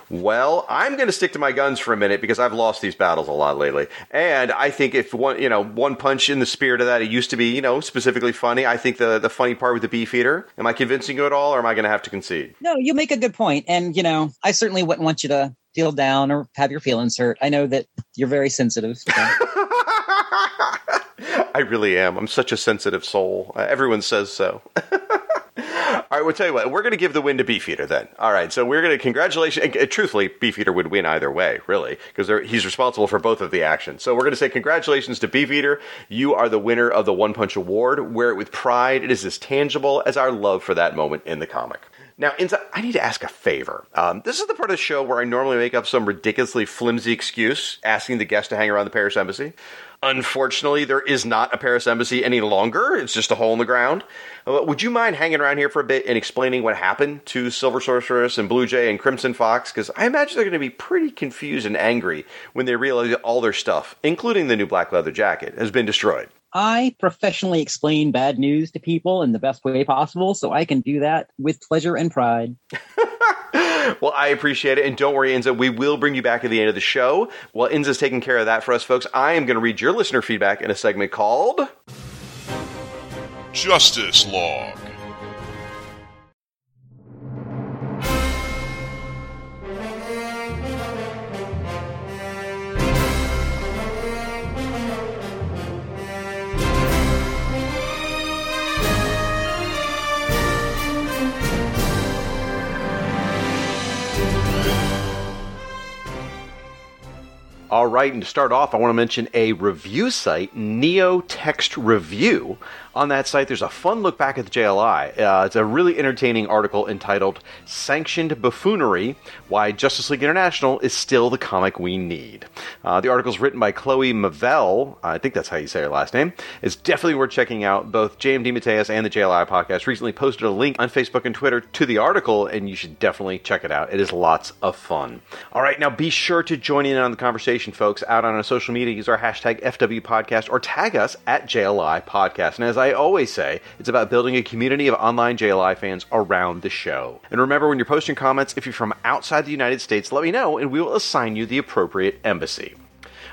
Well, I'm going to stick to my guns for a minute because I've lost these battles a lot lately. And I think if one, you know, one punch in the spirit of that, it used to be, you know, specifically funny. I think the the funny part with the beef eater. Am I convincing you at all, or am I going to have to concede? No, you make a good point, and you know, I certainly wouldn't want you to feel down or have your feelings hurt. I know that you're very sensitive. So. I really am. I'm such a sensitive soul. Uh, everyone says so. All right, we'll tell you what. We're going to give the win to Beefeater then. All right, so we're going to congratulations. Uh, truthfully, Beefeater would win either way, really, because he's responsible for both of the actions. So we're going to say congratulations to Beefeater. You are the winner of the One Punch Award. Wear it with pride. It is as tangible as our love for that moment in the comic. Now, I need to ask a favor. Um, this is the part of the show where I normally make up some ridiculously flimsy excuse asking the guest to hang around the Paris embassy. Unfortunately, there is not a Paris embassy any longer. It's just a hole in the ground. Uh, would you mind hanging around here for a bit and explaining what happened to Silver Sorceress and Blue Jay and Crimson Fox? Because I imagine they're going to be pretty confused and angry when they realize that all their stuff, including the new black leather jacket, has been destroyed. I professionally explain bad news to people in the best way possible, so I can do that with pleasure and pride. well, I appreciate it. And don't worry, Inza, we will bring you back at the end of the show. While Inza's taking care of that for us, folks, I am going to read your listener feedback in a segment called Justice Log. All right, and to start off, I want to mention a review site, Neo Text Review, on that site, there's a fun look back at the JLI. Uh, it's a really entertaining article entitled Sanctioned Buffoonery Why Justice League International is Still the Comic We Need. Uh, the article is written by Chloe Maveal. I think that's how you say her last name. It's definitely worth checking out. Both JM DeMatteis and the JLI podcast recently posted a link on Facebook and Twitter to the article, and you should definitely check it out. It is lots of fun. All right, now be sure to join in on the conversation, folks, out on our social media. Use our hashtag FW Podcast or tag us at JLI Podcast. And as I always say, it's about building a community of online JLI fans around the show. And remember, when you're posting comments, if you're from outside the United States, let me know and we will assign you the appropriate embassy.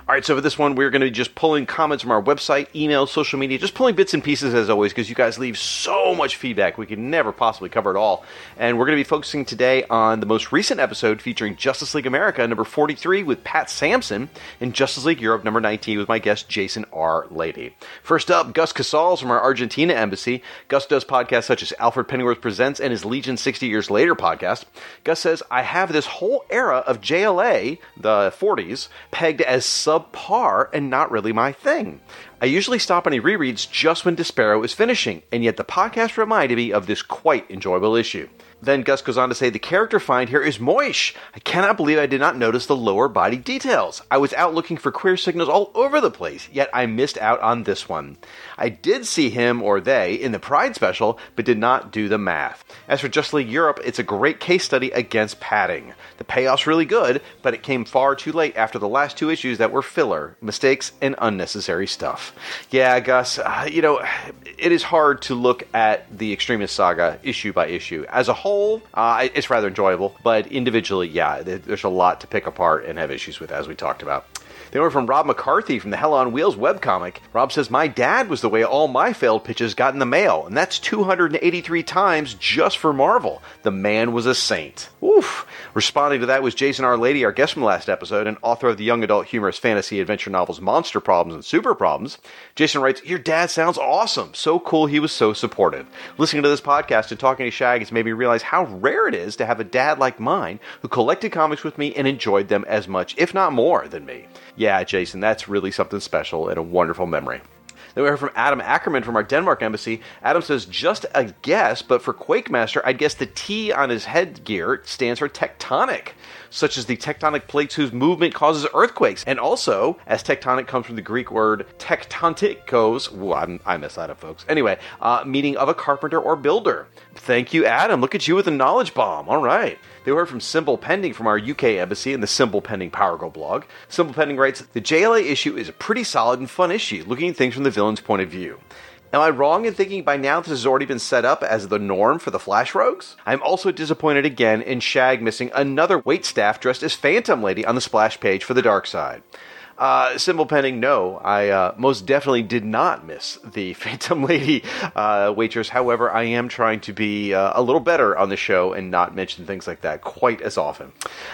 All right, so for this one, we're going to be just pulling comments from our website, email, social media, just pulling bits and pieces as always, because you guys leave so much feedback. We can never possibly cover it all. And we're going to be focusing today on the most recent episode featuring Justice League America, number 43, with Pat Sampson, and Justice League Europe, number 19, with my guest, Jason R. Lady. First up, Gus Casals from our Argentina embassy. Gus does podcasts such as Alfred Pennyworth Presents and his Legion 60 Years Later podcast. Gus says, I have this whole era of JLA, the 40s, pegged as sub subpar and not really my thing. I usually stop any rereads just when Despero is finishing, and yet the podcast reminded me of this quite enjoyable issue. Then Gus goes on to say the character find here is Moish. I cannot believe I did not notice the lower body details. I was out looking for queer signals all over the place, yet I missed out on this one. I did see him or they in the Pride special, but did not do the math. As for Just League Europe, it's a great case study against padding. The payoff's really good, but it came far too late after the last two issues that were filler, mistakes, and unnecessary stuff. Yeah, Gus, uh, you know, it is hard to look at the Extremist saga issue by issue. As a whole, uh, it's rather enjoyable, but individually, yeah, there's a lot to pick apart and have issues with, as we talked about. They were from Rob McCarthy from the Hell on Wheels webcomic. Rob says, My dad was the way all my failed pitches got in the mail, and that's 283 times just for Marvel. The man was a saint. Oof. Responding to that was Jason R. Lady, our guest from the last episode, and author of the young adult humorous fantasy adventure novels Monster Problems and Super Problems. Jason writes, Your dad sounds awesome. So cool he was so supportive. Listening to this podcast and talking to Shag has made me realize how rare it is to have a dad like mine who collected comics with me and enjoyed them as much, if not more, than me. Yeah, Jason, that's really something special and a wonderful memory. Then we heard from Adam Ackerman from our Denmark embassy. Adam says, just a guess, but for Quakemaster, I'd guess the T on his headgear stands for tectonic, such as the tectonic plates whose movement causes earthquakes. And also, as tectonic comes from the Greek word tektontikos, Ooh, I'm, I messed that up, folks. Anyway, uh, meaning of a carpenter or builder. Thank you, Adam. Look at you with a knowledge bomb. All right. They heard from Symbol Pending from our UK embassy in the Symbol Pending Power Girl blog. Symbol Pending writes The JLA issue is a pretty solid and fun issue, looking at things from the villain's point of view. Am I wrong in thinking by now this has already been set up as the norm for the Flash Rogues? I'm also disappointed again in Shag missing another wait staff dressed as Phantom Lady on the splash page for the Dark Side. Uh, symbol pending, no. I uh, most definitely did not miss the Phantom Lady uh, waitress. However, I am trying to be uh, a little better on the show and not mention things like that quite as often.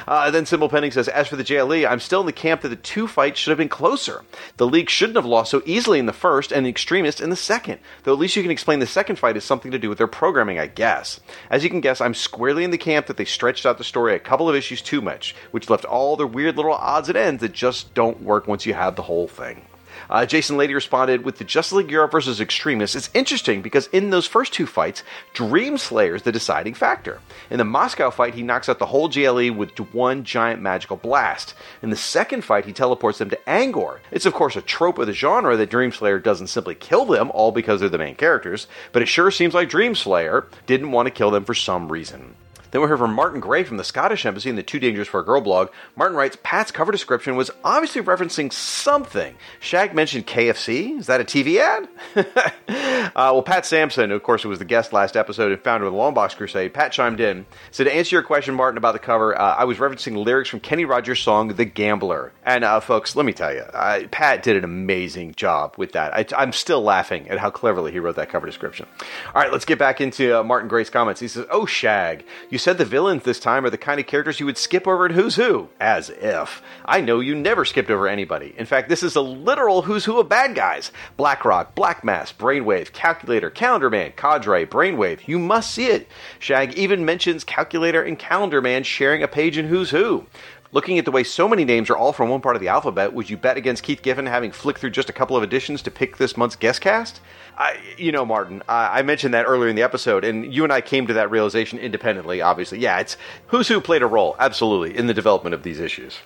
Uh, then Symbol Pending says, as for the JLE, I'm still in the camp that the two fights should have been closer. The League shouldn't have lost so easily in the first and the Extremists in the second. Though at least you can explain the second fight has something to do with their programming, I guess. As you can guess, I'm squarely in the camp that they stretched out the story a couple of issues too much, which left all the weird little odds and ends that just don't work once you have the whole thing. Uh, Jason Lady responded with the Justice League Europe versus Extremists. It's interesting because in those first two fights, Dreamslayer is the deciding factor. In the Moscow fight, he knocks out the whole JLE with one giant magical blast. In the second fight, he teleports them to Angor. It's of course a trope of the genre that Dreamslayer doesn't simply kill them all because they're the main characters, but it sure seems like Dreamslayer didn't want to kill them for some reason. Then we heard from Martin Gray from the Scottish Embassy in the Too Dangerous for a Girl blog. Martin writes, Pat's cover description was obviously referencing something. Shag mentioned KFC. Is that a TV ad? uh, well, Pat Sampson, of course, who was the guest last episode and founder of the Longbox Crusade, Pat chimed in. So to answer your question, Martin, about the cover, uh, I was referencing lyrics from Kenny Rogers' song "The Gambler." And uh, folks, let me tell you, Pat did an amazing job with that. I, I'm still laughing at how cleverly he wrote that cover description. All right, let's get back into uh, Martin Gray's comments. He says, "Oh, Shag, you said the villains this time are the kind of characters you would skip over at Who's Who. As if. I know you never skipped over anybody. In fact, this is a literal Who's Who of bad guys Blackrock, Black Mass, Brainwave, Calculator, Calendar Man, Cadre, Brainwave. You must see it. Shag even mentions Calculator and Calendar Man sharing a page in Who's Who. Looking at the way so many names are all from one part of the alphabet, would you bet against Keith Giffen having flicked through just a couple of editions to pick this month's guest cast? I, you know, Martin, I, I mentioned that earlier in the episode, and you and I came to that realization independently, obviously. Yeah, it's Who's Who played a role, absolutely, in the development of these issues.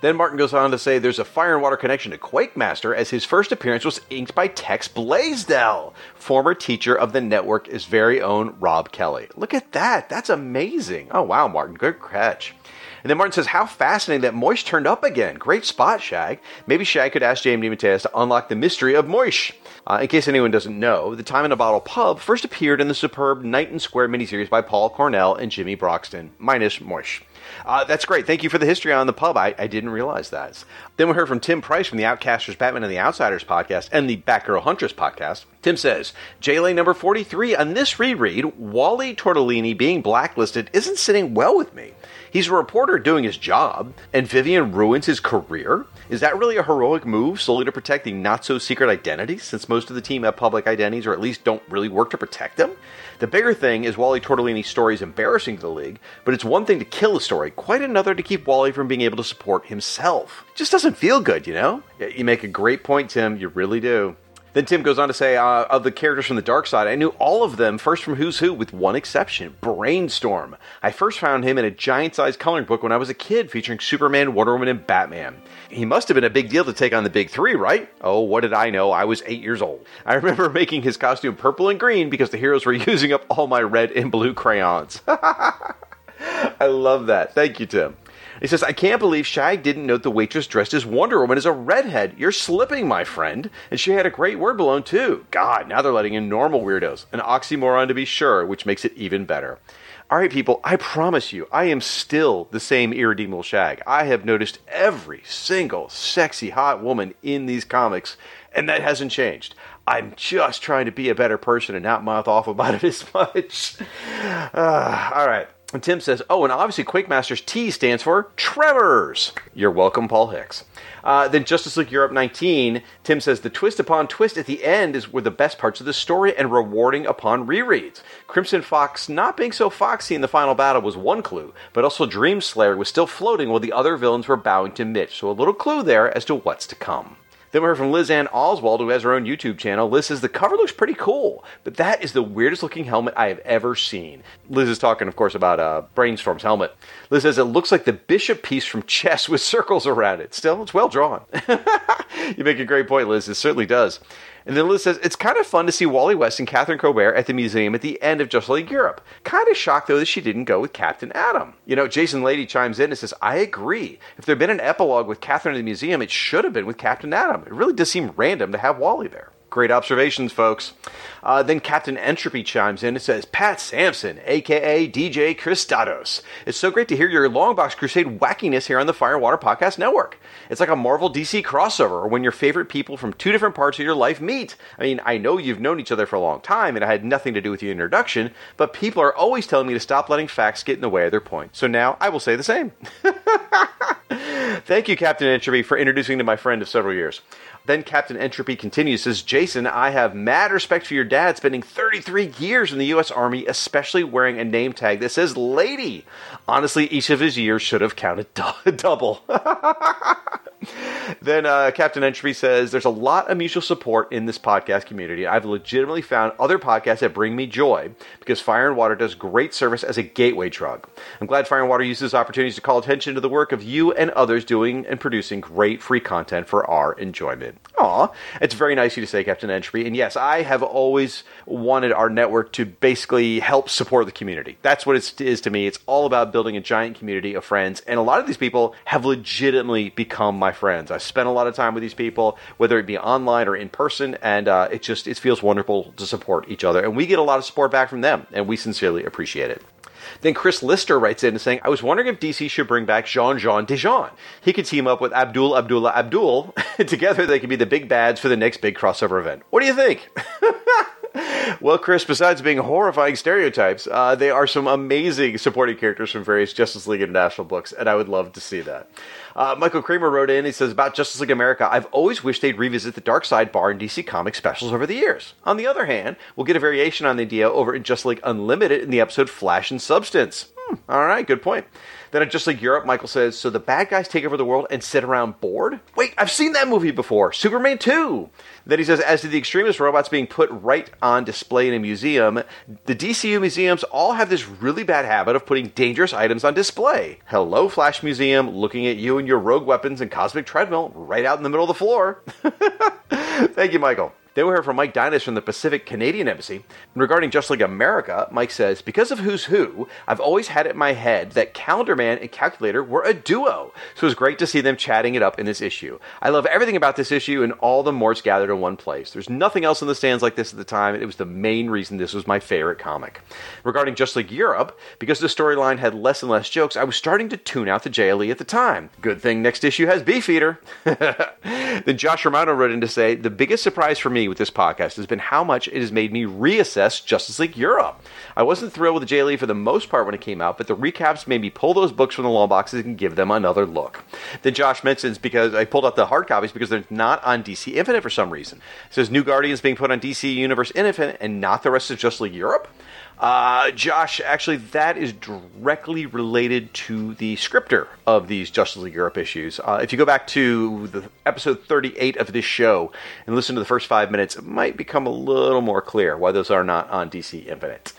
Then Martin goes on to say there's a fire and water connection to Quakemaster, as his first appearance was inked by Tex Blaisdell, former teacher of the network, network's very own Rob Kelly. Look at that. That's amazing. Oh, wow, Martin. Good catch. And then Martin says, How fascinating that Moish turned up again. Great spot, Shag. Maybe Shag could ask JM DeMatteis to unlock the mystery of Moish. Uh, in case anyone doesn't know, the Time in a Bottle pub first appeared in the superb Knight and Squire miniseries by Paul Cornell and Jimmy Broxton, minus Moish. Uh, that's great. Thank you for the history on the pub. I, I didn't realize that. Then we heard from Tim Price from the Outcasters, Batman, and the Outsiders podcast and the Batgirl Huntress podcast. Tim says, JLA number 43, on this reread, Wally Tortellini being blacklisted isn't sitting well with me. He's a reporter doing his job, and Vivian ruins his career? Is that really a heroic move solely to protect the not so secret identities, since most of the team have public identities or at least don't really work to protect them? The bigger thing is Wally Tortellini's story is embarrassing to the league, but it's one thing to kill a story, quite another to keep Wally from being able to support himself. It just doesn't feel good, you know? You make a great point, Tim. You really do. Then Tim goes on to say, uh, of the characters from the dark side, I knew all of them first from Who's Who, with one exception Brainstorm. I first found him in a giant sized coloring book when I was a kid featuring Superman, Wonder Woman, and Batman. He must have been a big deal to take on the big three, right? Oh, what did I know? I was eight years old. I remember making his costume purple and green because the heroes were using up all my red and blue crayons. I love that. Thank you, Tim. He says, I can't believe Shag didn't note the waitress dressed as Wonder Woman is a redhead. You're slipping, my friend. And she had a great word balloon, too. God, now they're letting in normal weirdos. An oxymoron to be sure, which makes it even better. All right, people, I promise you, I am still the same irredeemable Shag. I have noticed every single sexy, hot woman in these comics, and that hasn't changed. I'm just trying to be a better person and not mouth off about it as much. Uh, all right. And Tim says, oh, and obviously Quakemaster's T stands for Tremors. You're welcome, Paul Hicks. Uh, then Justice League Europe 19, Tim says, the twist upon twist at the end is were the best parts of the story and rewarding upon rereads. Crimson Fox not being so foxy in the final battle was one clue, but also Dreamslayer was still floating while the other villains were bowing to Mitch, so a little clue there as to what's to come. Then we heard from Liz Ann Oswald, who has her own YouTube channel. Liz says the cover looks pretty cool, but that is the weirdest looking helmet I have ever seen. Liz is talking, of course, about uh, Brainstorm's helmet. Liz says it looks like the bishop piece from chess with circles around it. Still, it's well drawn. you make a great point, Liz. It certainly does. And then Liz says, it's kind of fun to see Wally West and Catherine Cobert at the museum at the end of Justice League Europe. Kind of shocked, though, that she didn't go with Captain Atom. You know, Jason Lady chimes in and says, I agree. If there had been an epilogue with Catherine at the museum, it should have been with Captain Atom. It really does seem random to have Wally there. Great observations, folks. Uh, then Captain Entropy chimes in and says, Pat Sampson, aka DJ Christados. It's so great to hear your Longbox Crusade wackiness here on the Fire and Water Podcast Network. It's like a Marvel DC crossover when your favorite people from two different parts of your life meet. I mean, I know you've known each other for a long time and it had nothing to do with the introduction, but people are always telling me to stop letting facts get in the way of their point. So now I will say the same. Thank you, Captain Entropy, for introducing to my friend of several years. Then Captain Entropy continues, says, Jason, I have mad respect for your dad spending 33 years in the U.S. Army, especially wearing a name tag that says lady. Honestly, each of his years should have counted do- double. then uh, Captain Entropy says, There's a lot of mutual support in this podcast community. I've legitimately found other podcasts that bring me joy because Fire and Water does great service as a gateway drug. I'm glad Fire and Water uses opportunities to call attention to the work of you and others doing and producing great free content for our enjoyment. Aw, it's very nice of you to say, Captain Entropy. And yes, I have always wanted our network to basically help support the community. That's what it is to me. It's all about building a giant community of friends. And a lot of these people have legitimately become my friends. I spent a lot of time with these people, whether it be online or in person, and uh, it just it feels wonderful to support each other. And we get a lot of support back from them, and we sincerely appreciate it. Then Chris Lister writes in saying, I was wondering if DC should bring back Jean Jean Dijon. He could team up with Abdul Abdullah Abdul. Together they could be the big bads for the next big crossover event. What do you think? well, Chris, besides being horrifying stereotypes, uh, they are some amazing supporting characters from various Justice League International books, and I would love to see that. Uh, Michael Kramer wrote in, he says, about Justice League America, I've always wished they'd revisit the Dark Side bar in DC Comics specials over the years. On the other hand, we'll get a variation on the idea over in Justice League Unlimited in the episode Flash and Substance. All right, good point. Then Justice League Europe, Michael says, so the bad guys take over the world and sit around bored? Wait, I've seen that movie before. Superman 2. Then he says, as to the extremist robots being put right on display in a museum, the DCU museums all have this really bad habit of putting dangerous items on display. Hello, Flash Museum, looking at you and your rogue weapons and cosmic treadmill right out in the middle of the floor. Thank you, Michael. Then we heard from Mike Dinas from the Pacific Canadian Embassy. Regarding Justice League America, Mike says, Because of Who's Who, I've always had it in my head that Calendar Man and Calculator were a duo. So it was great to see them chatting it up in this issue. I love everything about this issue and all the Morts gathered in one place. There's nothing else in the stands like this at the time. It was the main reason this was my favorite comic. Regarding Justice League Europe, because the storyline had less and less jokes, I was starting to tune out the JLE at the time. Good thing next issue has Beefeater. then Josh Romano wrote in to say, The biggest surprise for me with this podcast has been how much it has made me reassess Justice League Europe. I wasn't thrilled with the JLE for the most part when it came out, but the recaps made me pull those books from the long boxes and give them another look. Then Josh mentions because I pulled out the hard copies because they're not on DC Infinite for some reason. It says New Guardians being put on DC Universe Infinite and not the rest of Justice League Europe. Uh, Josh, actually, that is directly related to the scripter of these Justice League Europe issues. Uh, if you go back to the episode 38 of this show and listen to the first five minutes, it might become a little more clear why those are not on DC Infinite.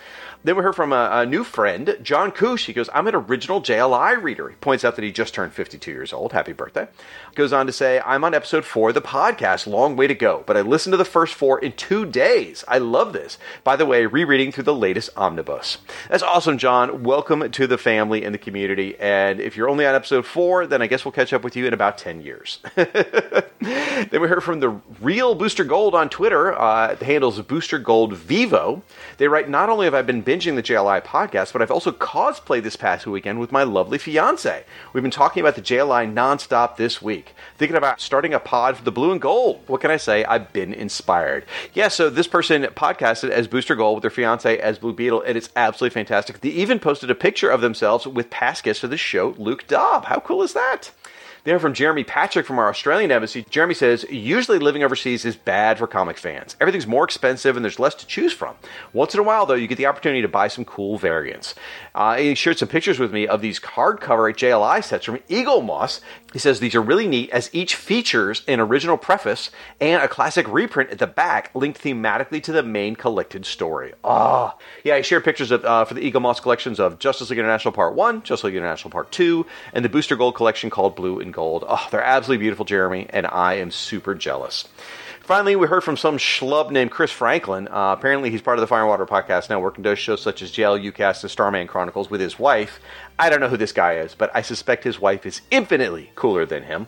Then we heard from a, a new friend, John Koosh. He goes, I'm an original JLI reader. He points out that he just turned 52 years old. Happy birthday. Goes on to say, I'm on episode four of the podcast. Long way to go. But I listened to the first four in two days. I love this. By the way, rereading through the latest omnibus. That's awesome, John. Welcome to the family and the community. And if you're only on episode four, then I guess we'll catch up with you in about 10 years. then we heard from the real Booster Gold on Twitter. Uh, the handle's Booster Gold Vivo. They write, Not only have I been binging the JLI podcast, but I've also cosplayed this past weekend with my lovely fiance. We've been talking about the JLI nonstop this week, thinking about starting a pod for the blue and gold. What can I say? I've been inspired. Yeah, so this person podcasted as Booster Gold with their fiance as Blue Beetle, and it's absolutely fantastic. They even posted a picture of themselves with past guests of the show, Luke Dobb. How cool is that? Then from Jeremy Patrick from our Australian embassy, Jeremy says, usually living overseas is bad for comic fans. Everything's more expensive and there's less to choose from. Once in a while, though, you get the opportunity to buy some cool variants. Uh, he shared some pictures with me of these hardcover JLI sets from Eaglemoss. He says these are really neat as each features an original preface and a classic reprint at the back linked thematically to the main collected story. Ah, yeah, I shared pictures of, uh, for the Eaglemoss collections of Justice League International Part 1, Justice League International Part 2, and the Booster Gold collection called Blue and Gold. Oh, they're absolutely beautiful, Jeremy, and I am super jealous. Finally, we heard from some schlub named Chris Franklin. Uh, apparently, he's part of the Fire and Water Podcast Network and does shows such as JL UCast and Starman Chronicles with his wife. I don't know who this guy is, but I suspect his wife is infinitely cooler than him.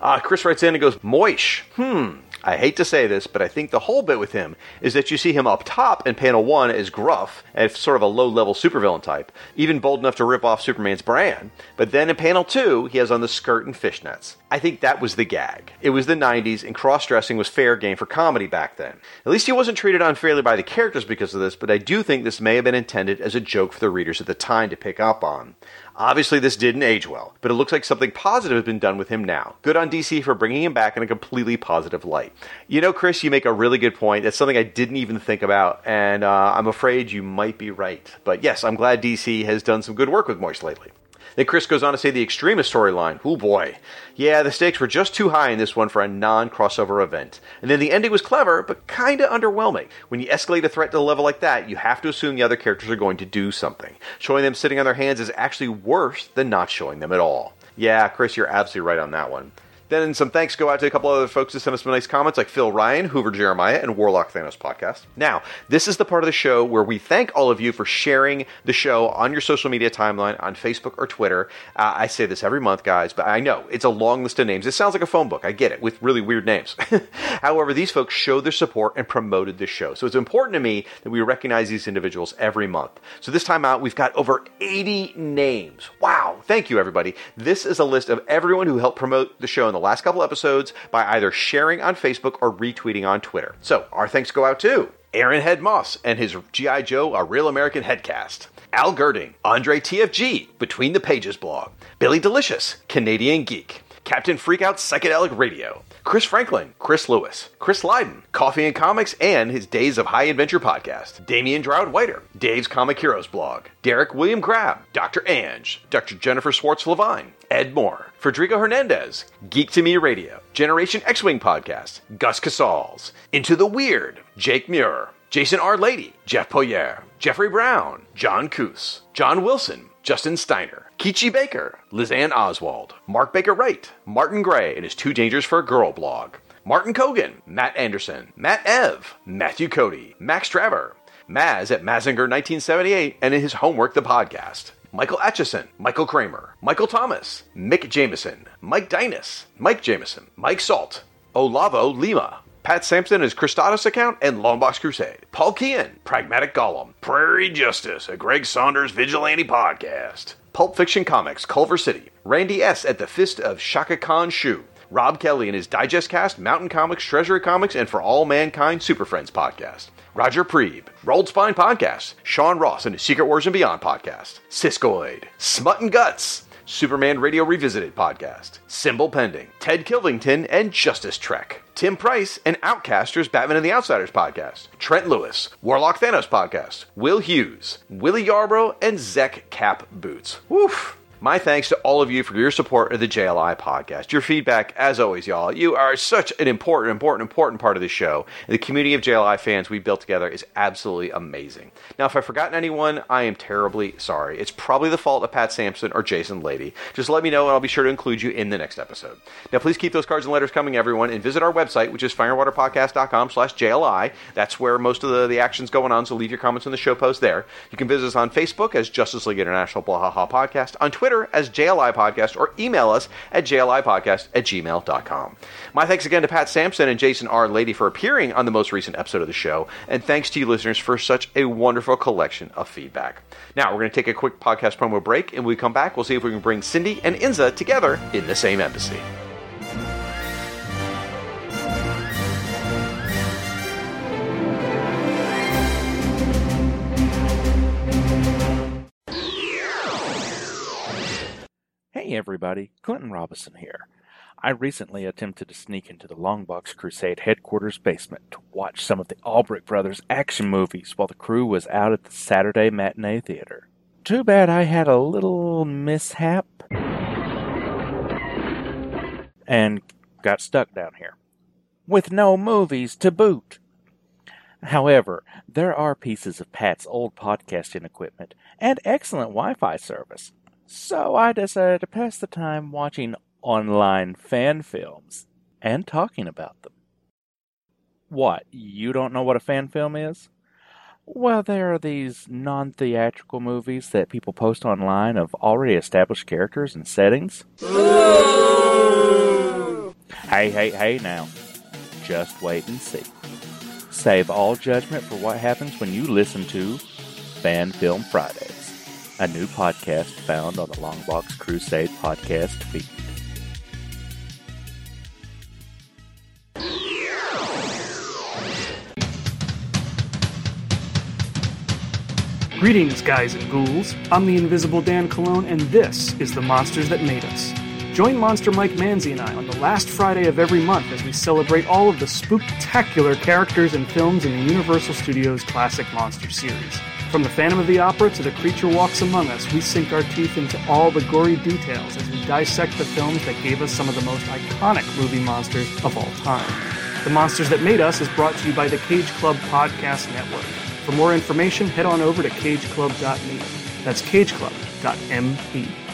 Uh, Chris writes in and goes, Moish. Hmm. I hate to say this, but I think the whole bit with him is that you see him up top in panel one as gruff and sort of a low level supervillain type, even bold enough to rip off Superman's brand. But then in panel two, he has on the skirt and fishnets. I think that was the gag. It was the 90s, and cross dressing was fair game for comedy back then. At least he wasn't treated unfairly by the characters because of this, but I do think this may have been intended as a joke for the readers at the time to pick up on. Obviously, this didn't age well, but it looks like something positive has been done with him now. Good on DC for bringing him back in a completely positive light. You know, Chris, you make a really good point. That's something I didn't even think about, and uh, I'm afraid you might be right. But yes, I'm glad DC has done some good work with Moist lately. Then Chris goes on to say the extremist storyline. Oh boy. Yeah, the stakes were just too high in this one for a non crossover event. And then the ending was clever, but kinda underwhelming. When you escalate a threat to a level like that, you have to assume the other characters are going to do something. Showing them sitting on their hands is actually worse than not showing them at all. Yeah, Chris, you're absolutely right on that one. Then some thanks go out to a couple other folks who sent us some nice comments, like Phil Ryan, Hoover Jeremiah, and Warlock Thanos podcast. Now, this is the part of the show where we thank all of you for sharing the show on your social media timeline on Facebook or Twitter. Uh, I say this every month, guys, but I know it's a long list of names. It sounds like a phone book. I get it, with really weird names. However, these folks showed their support and promoted the show. So it's important to me that we recognize these individuals every month. So this time out, we've got over 80 names. Wow. Thank you, everybody. This is a list of everyone who helped promote the show the last couple episodes by either sharing on Facebook or retweeting on Twitter. So our thanks go out to Aaron Head Moss and his G.I. Joe, A Real American Headcast. Al Girding, Andre TFG, Between the Pages blog, Billy Delicious, Canadian Geek, Captain Freakout Psychedelic Radio, Chris Franklin, Chris Lewis, Chris Lydon, Coffee and Comics, and his Days of High Adventure podcast, Damian Droud Whiter, Dave's Comic Heroes blog, Derek William Crabb, Dr. Ange, Dr. Jennifer Swartz Levine, Ed Moore, Frederico Hernandez, Geek to Me Radio, Generation X Wing podcast, Gus Casals, Into the Weird, Jake Muir, Jason R. Lady, Jeff Poyer, Jeffrey Brown, John Coos, John Wilson, Justin Steiner, Kichi Baker, Lizanne Oswald, Mark Baker Wright, Martin Gray and his Too Dangerous for a Girl blog, Martin Kogan, Matt Anderson, Matt Ev, Matthew Cody, Max Traver, Maz at Mazinger 1978 and in his homework the podcast. Michael Atchison, Michael Kramer, Michael Thomas, Mick Jameson, Mike Dinas, Mike Jameson, Mike Salt, Olavo Lima, Pat Sampson his Christados account, and Longbox Crusade. Paul Kean, Pragmatic Golem, Prairie Justice, a Greg Saunders vigilante podcast. Pulp Fiction Comics, Culver City. Randy S. at the Fist of Shaka Khan Shu. Rob Kelly and his Digest Cast, Mountain Comics, Treasury Comics, and For All Mankind Super Friends podcast. Roger Preeb, Rolled Spine Podcast, Sean Ross and his Secret Wars and Beyond podcast, Siskoid, Smut and Guts, Superman Radio Revisited podcast, Symbol Pending, Ted Kilvington, and Justice Trek. Tim Price and Outcasters Batman and the Outsiders podcast, Trent Lewis, Warlock Thanos podcast, Will Hughes, Willie Yarbrough, and Zek Cap Boots. Woof! My thanks to all of you for your support of the JLI podcast. Your feedback, as always, y'all, you are such an important, important, important part of the show. The community of JLI fans we built together is absolutely amazing. Now, if I've forgotten anyone, I am terribly sorry. It's probably the fault of Pat Sampson or Jason Lady. Just let me know and I'll be sure to include you in the next episode. Now, please keep those cards and letters coming, everyone, and visit our website, which is firewaterpodcast.com slash JLI. That's where most of the, the action's going on, so leave your comments in the show post there. You can visit us on Facebook as Justice League International Blah Ha Ha Podcast, on Twitter as JLI Podcast, or email us at JLIPodcast at gmail.com. My thanks again to Pat Sampson and Jason R. Lady for appearing on the most recent episode of the show, and thanks to you listeners for such a wonderful collection of feedback. Now, we're going to take a quick podcast promo break, and when we come back, we'll see if we can bring Cindy and Inza together in the same embassy. Everybody, Clinton Robinson here. I recently attempted to sneak into the Longbox Crusade headquarters basement to watch some of the Albrecht Brothers action movies while the crew was out at the Saturday matinee theater. Too bad I had a little mishap and got stuck down here. With no movies to boot. However, there are pieces of Pat's old podcasting equipment and excellent Wi Fi service. So I decided to pass the time watching online fan films and talking about them. What, you don't know what a fan film is? Well, there are these non theatrical movies that people post online of already established characters and settings. Hey, hey, hey now. Just wait and see. Save all judgment for what happens when you listen to Fan Film Fridays, a new podcast found on the Longbox Crusade podcast feed. Greetings, guys and ghouls. I'm the Invisible Dan Cologne, and this is The Monsters That Made Us. Join Monster Mike Manzi and I on the last Friday of every month as we celebrate all of the spooktacular characters and films in the Universal Studios classic monster series. From the Phantom of the Opera to The Creature Walks Among Us, we sink our teeth into all the gory details as we dissect the films that gave us some of the most iconic movie monsters of all time. The Monsters That Made Us is brought to you by the Cage Club Podcast Network. For more information, head on over to cageclub.me. That's cageclub.me.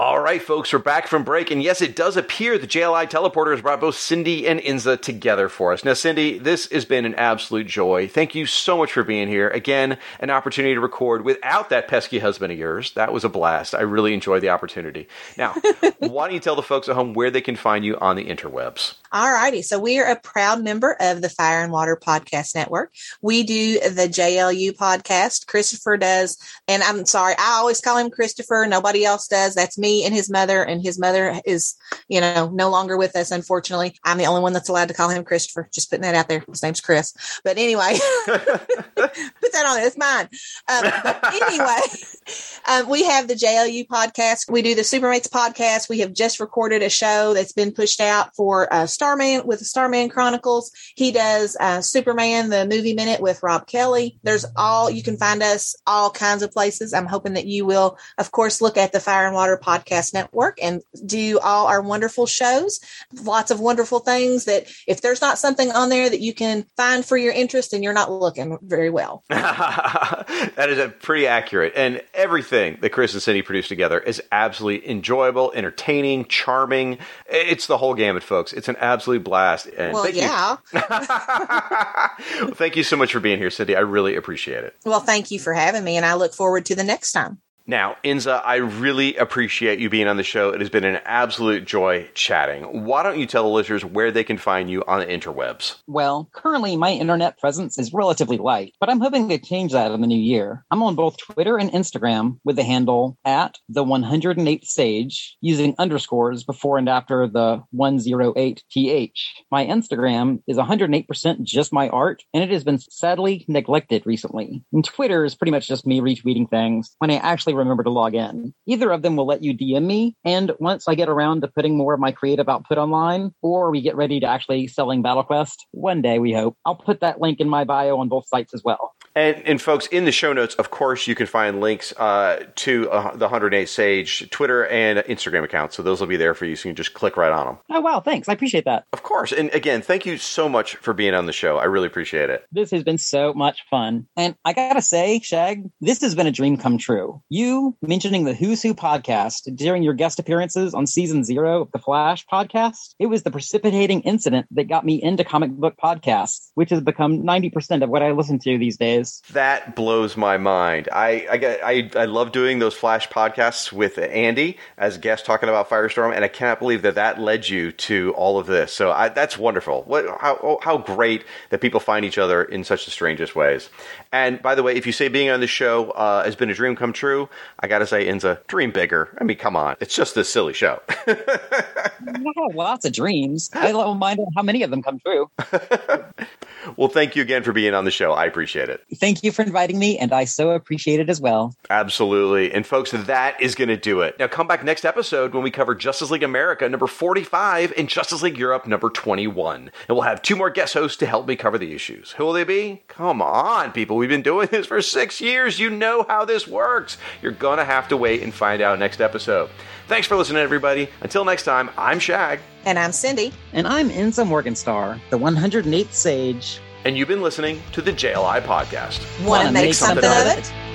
All right, folks, we're back from break, and yes, it does appear the JLI teleporter has brought both Cindy and Inza together for us. Now, Cindy, this has been an absolute joy. Thank you so much for being here. Again, an opportunity to record without that pesky husband of yours. That was a blast. I really enjoyed the opportunity. Now, why don't you tell the folks at home where they can find you on the interwebs? All righty. So we are a proud member of the Fire and Water Podcast Network. We do the JLU podcast. Christopher does, and I'm sorry, I always call him Christopher. Nobody else does. That's me and his mother, and his mother is, you know, no longer with us, unfortunately. I'm the only one that's allowed to call him Christopher. Just putting that out there. His name's Chris. But anyway, put that on there. It's mine. Um, but anyway, um, we have the JLU podcast. We do the Supermates podcast. We have just recorded a show that's been pushed out for uh, Starman with the Starman Chronicles. He does uh, Superman, the movie minute with Rob Kelly. There's all, you can find us all kinds of places. I'm hoping that you will, of course, look at the Fire and Water Podcast Network and do all our wonderful shows. Lots of wonderful things that if there's not something on there that you can find for your interest, then you're not looking very well. that is a pretty accurate. And everything that Chris and Cindy produce together is absolutely enjoyable, entertaining, charming. It's the whole gamut, folks. It's an absolute blast. And well, thank yeah. you. well, thank you so much for being here, Cindy. I really appreciate it. well, thank you for having me, and I look forward to the next time. Now, Inza, I really appreciate you being on the show. It has been an absolute joy chatting. Why don't you tell the listeners where they can find you on the interwebs? Well, currently my internet presence is relatively light, but I'm hoping to change that in the new year. I'm on both Twitter and Instagram with the handle at the 108th Sage using underscores before and after the 108th. My Instagram is 108% just my art, and it has been sadly neglected recently. And Twitter is pretty much just me retweeting things when I actually remember to log in. Either of them will let you DM me, and once I get around to putting more of my creative output online, or we get ready to actually selling BattleQuest, one day we hope, I'll put that link in my bio on both sites as well. And, and folks, in the show notes, of course, you can find links uh, to uh, the 108 Sage Twitter and Instagram accounts. So those will be there for you. So you can just click right on them. Oh, wow. Thanks. I appreciate that. Of course. And again, thank you so much for being on the show. I really appreciate it. This has been so much fun. And I got to say, Shag, this has been a dream come true. You mentioning the Who's Who podcast during your guest appearances on season zero of the Flash podcast, it was the precipitating incident that got me into comic book podcasts, which has become 90% of what I listen to these days. That blows my mind. I I, I I love doing those Flash podcasts with Andy as guest talking about Firestorm, and I cannot believe that that led you to all of this. So I, that's wonderful. What how how great that people find each other in such the strangest ways. And by the way, if you say being on the show uh, has been a dream come true, I got to say, Inza, dream bigger. I mean, come on, it's just this silly show. Have lots of dreams. I don't mind how many of them come true. well, thank you again for being on the show. I appreciate it. Thank you for inviting me, and I so appreciate it as well. Absolutely. And folks, that is going to do it. Now, come back next episode when we cover Justice League America number 45 and Justice League Europe number 21. And we'll have two more guest hosts to help me cover the issues. Who will they be? Come on, people. We've been doing this for six years. You know how this works. You're going to have to wait and find out next episode. Thanks for listening, everybody. Until next time, I'm Shag. And I'm Cindy. And I'm Inza Morgenstar, the 108th Sage. And you've been listening to the JLI Podcast. Want to make, make something, something of it? it?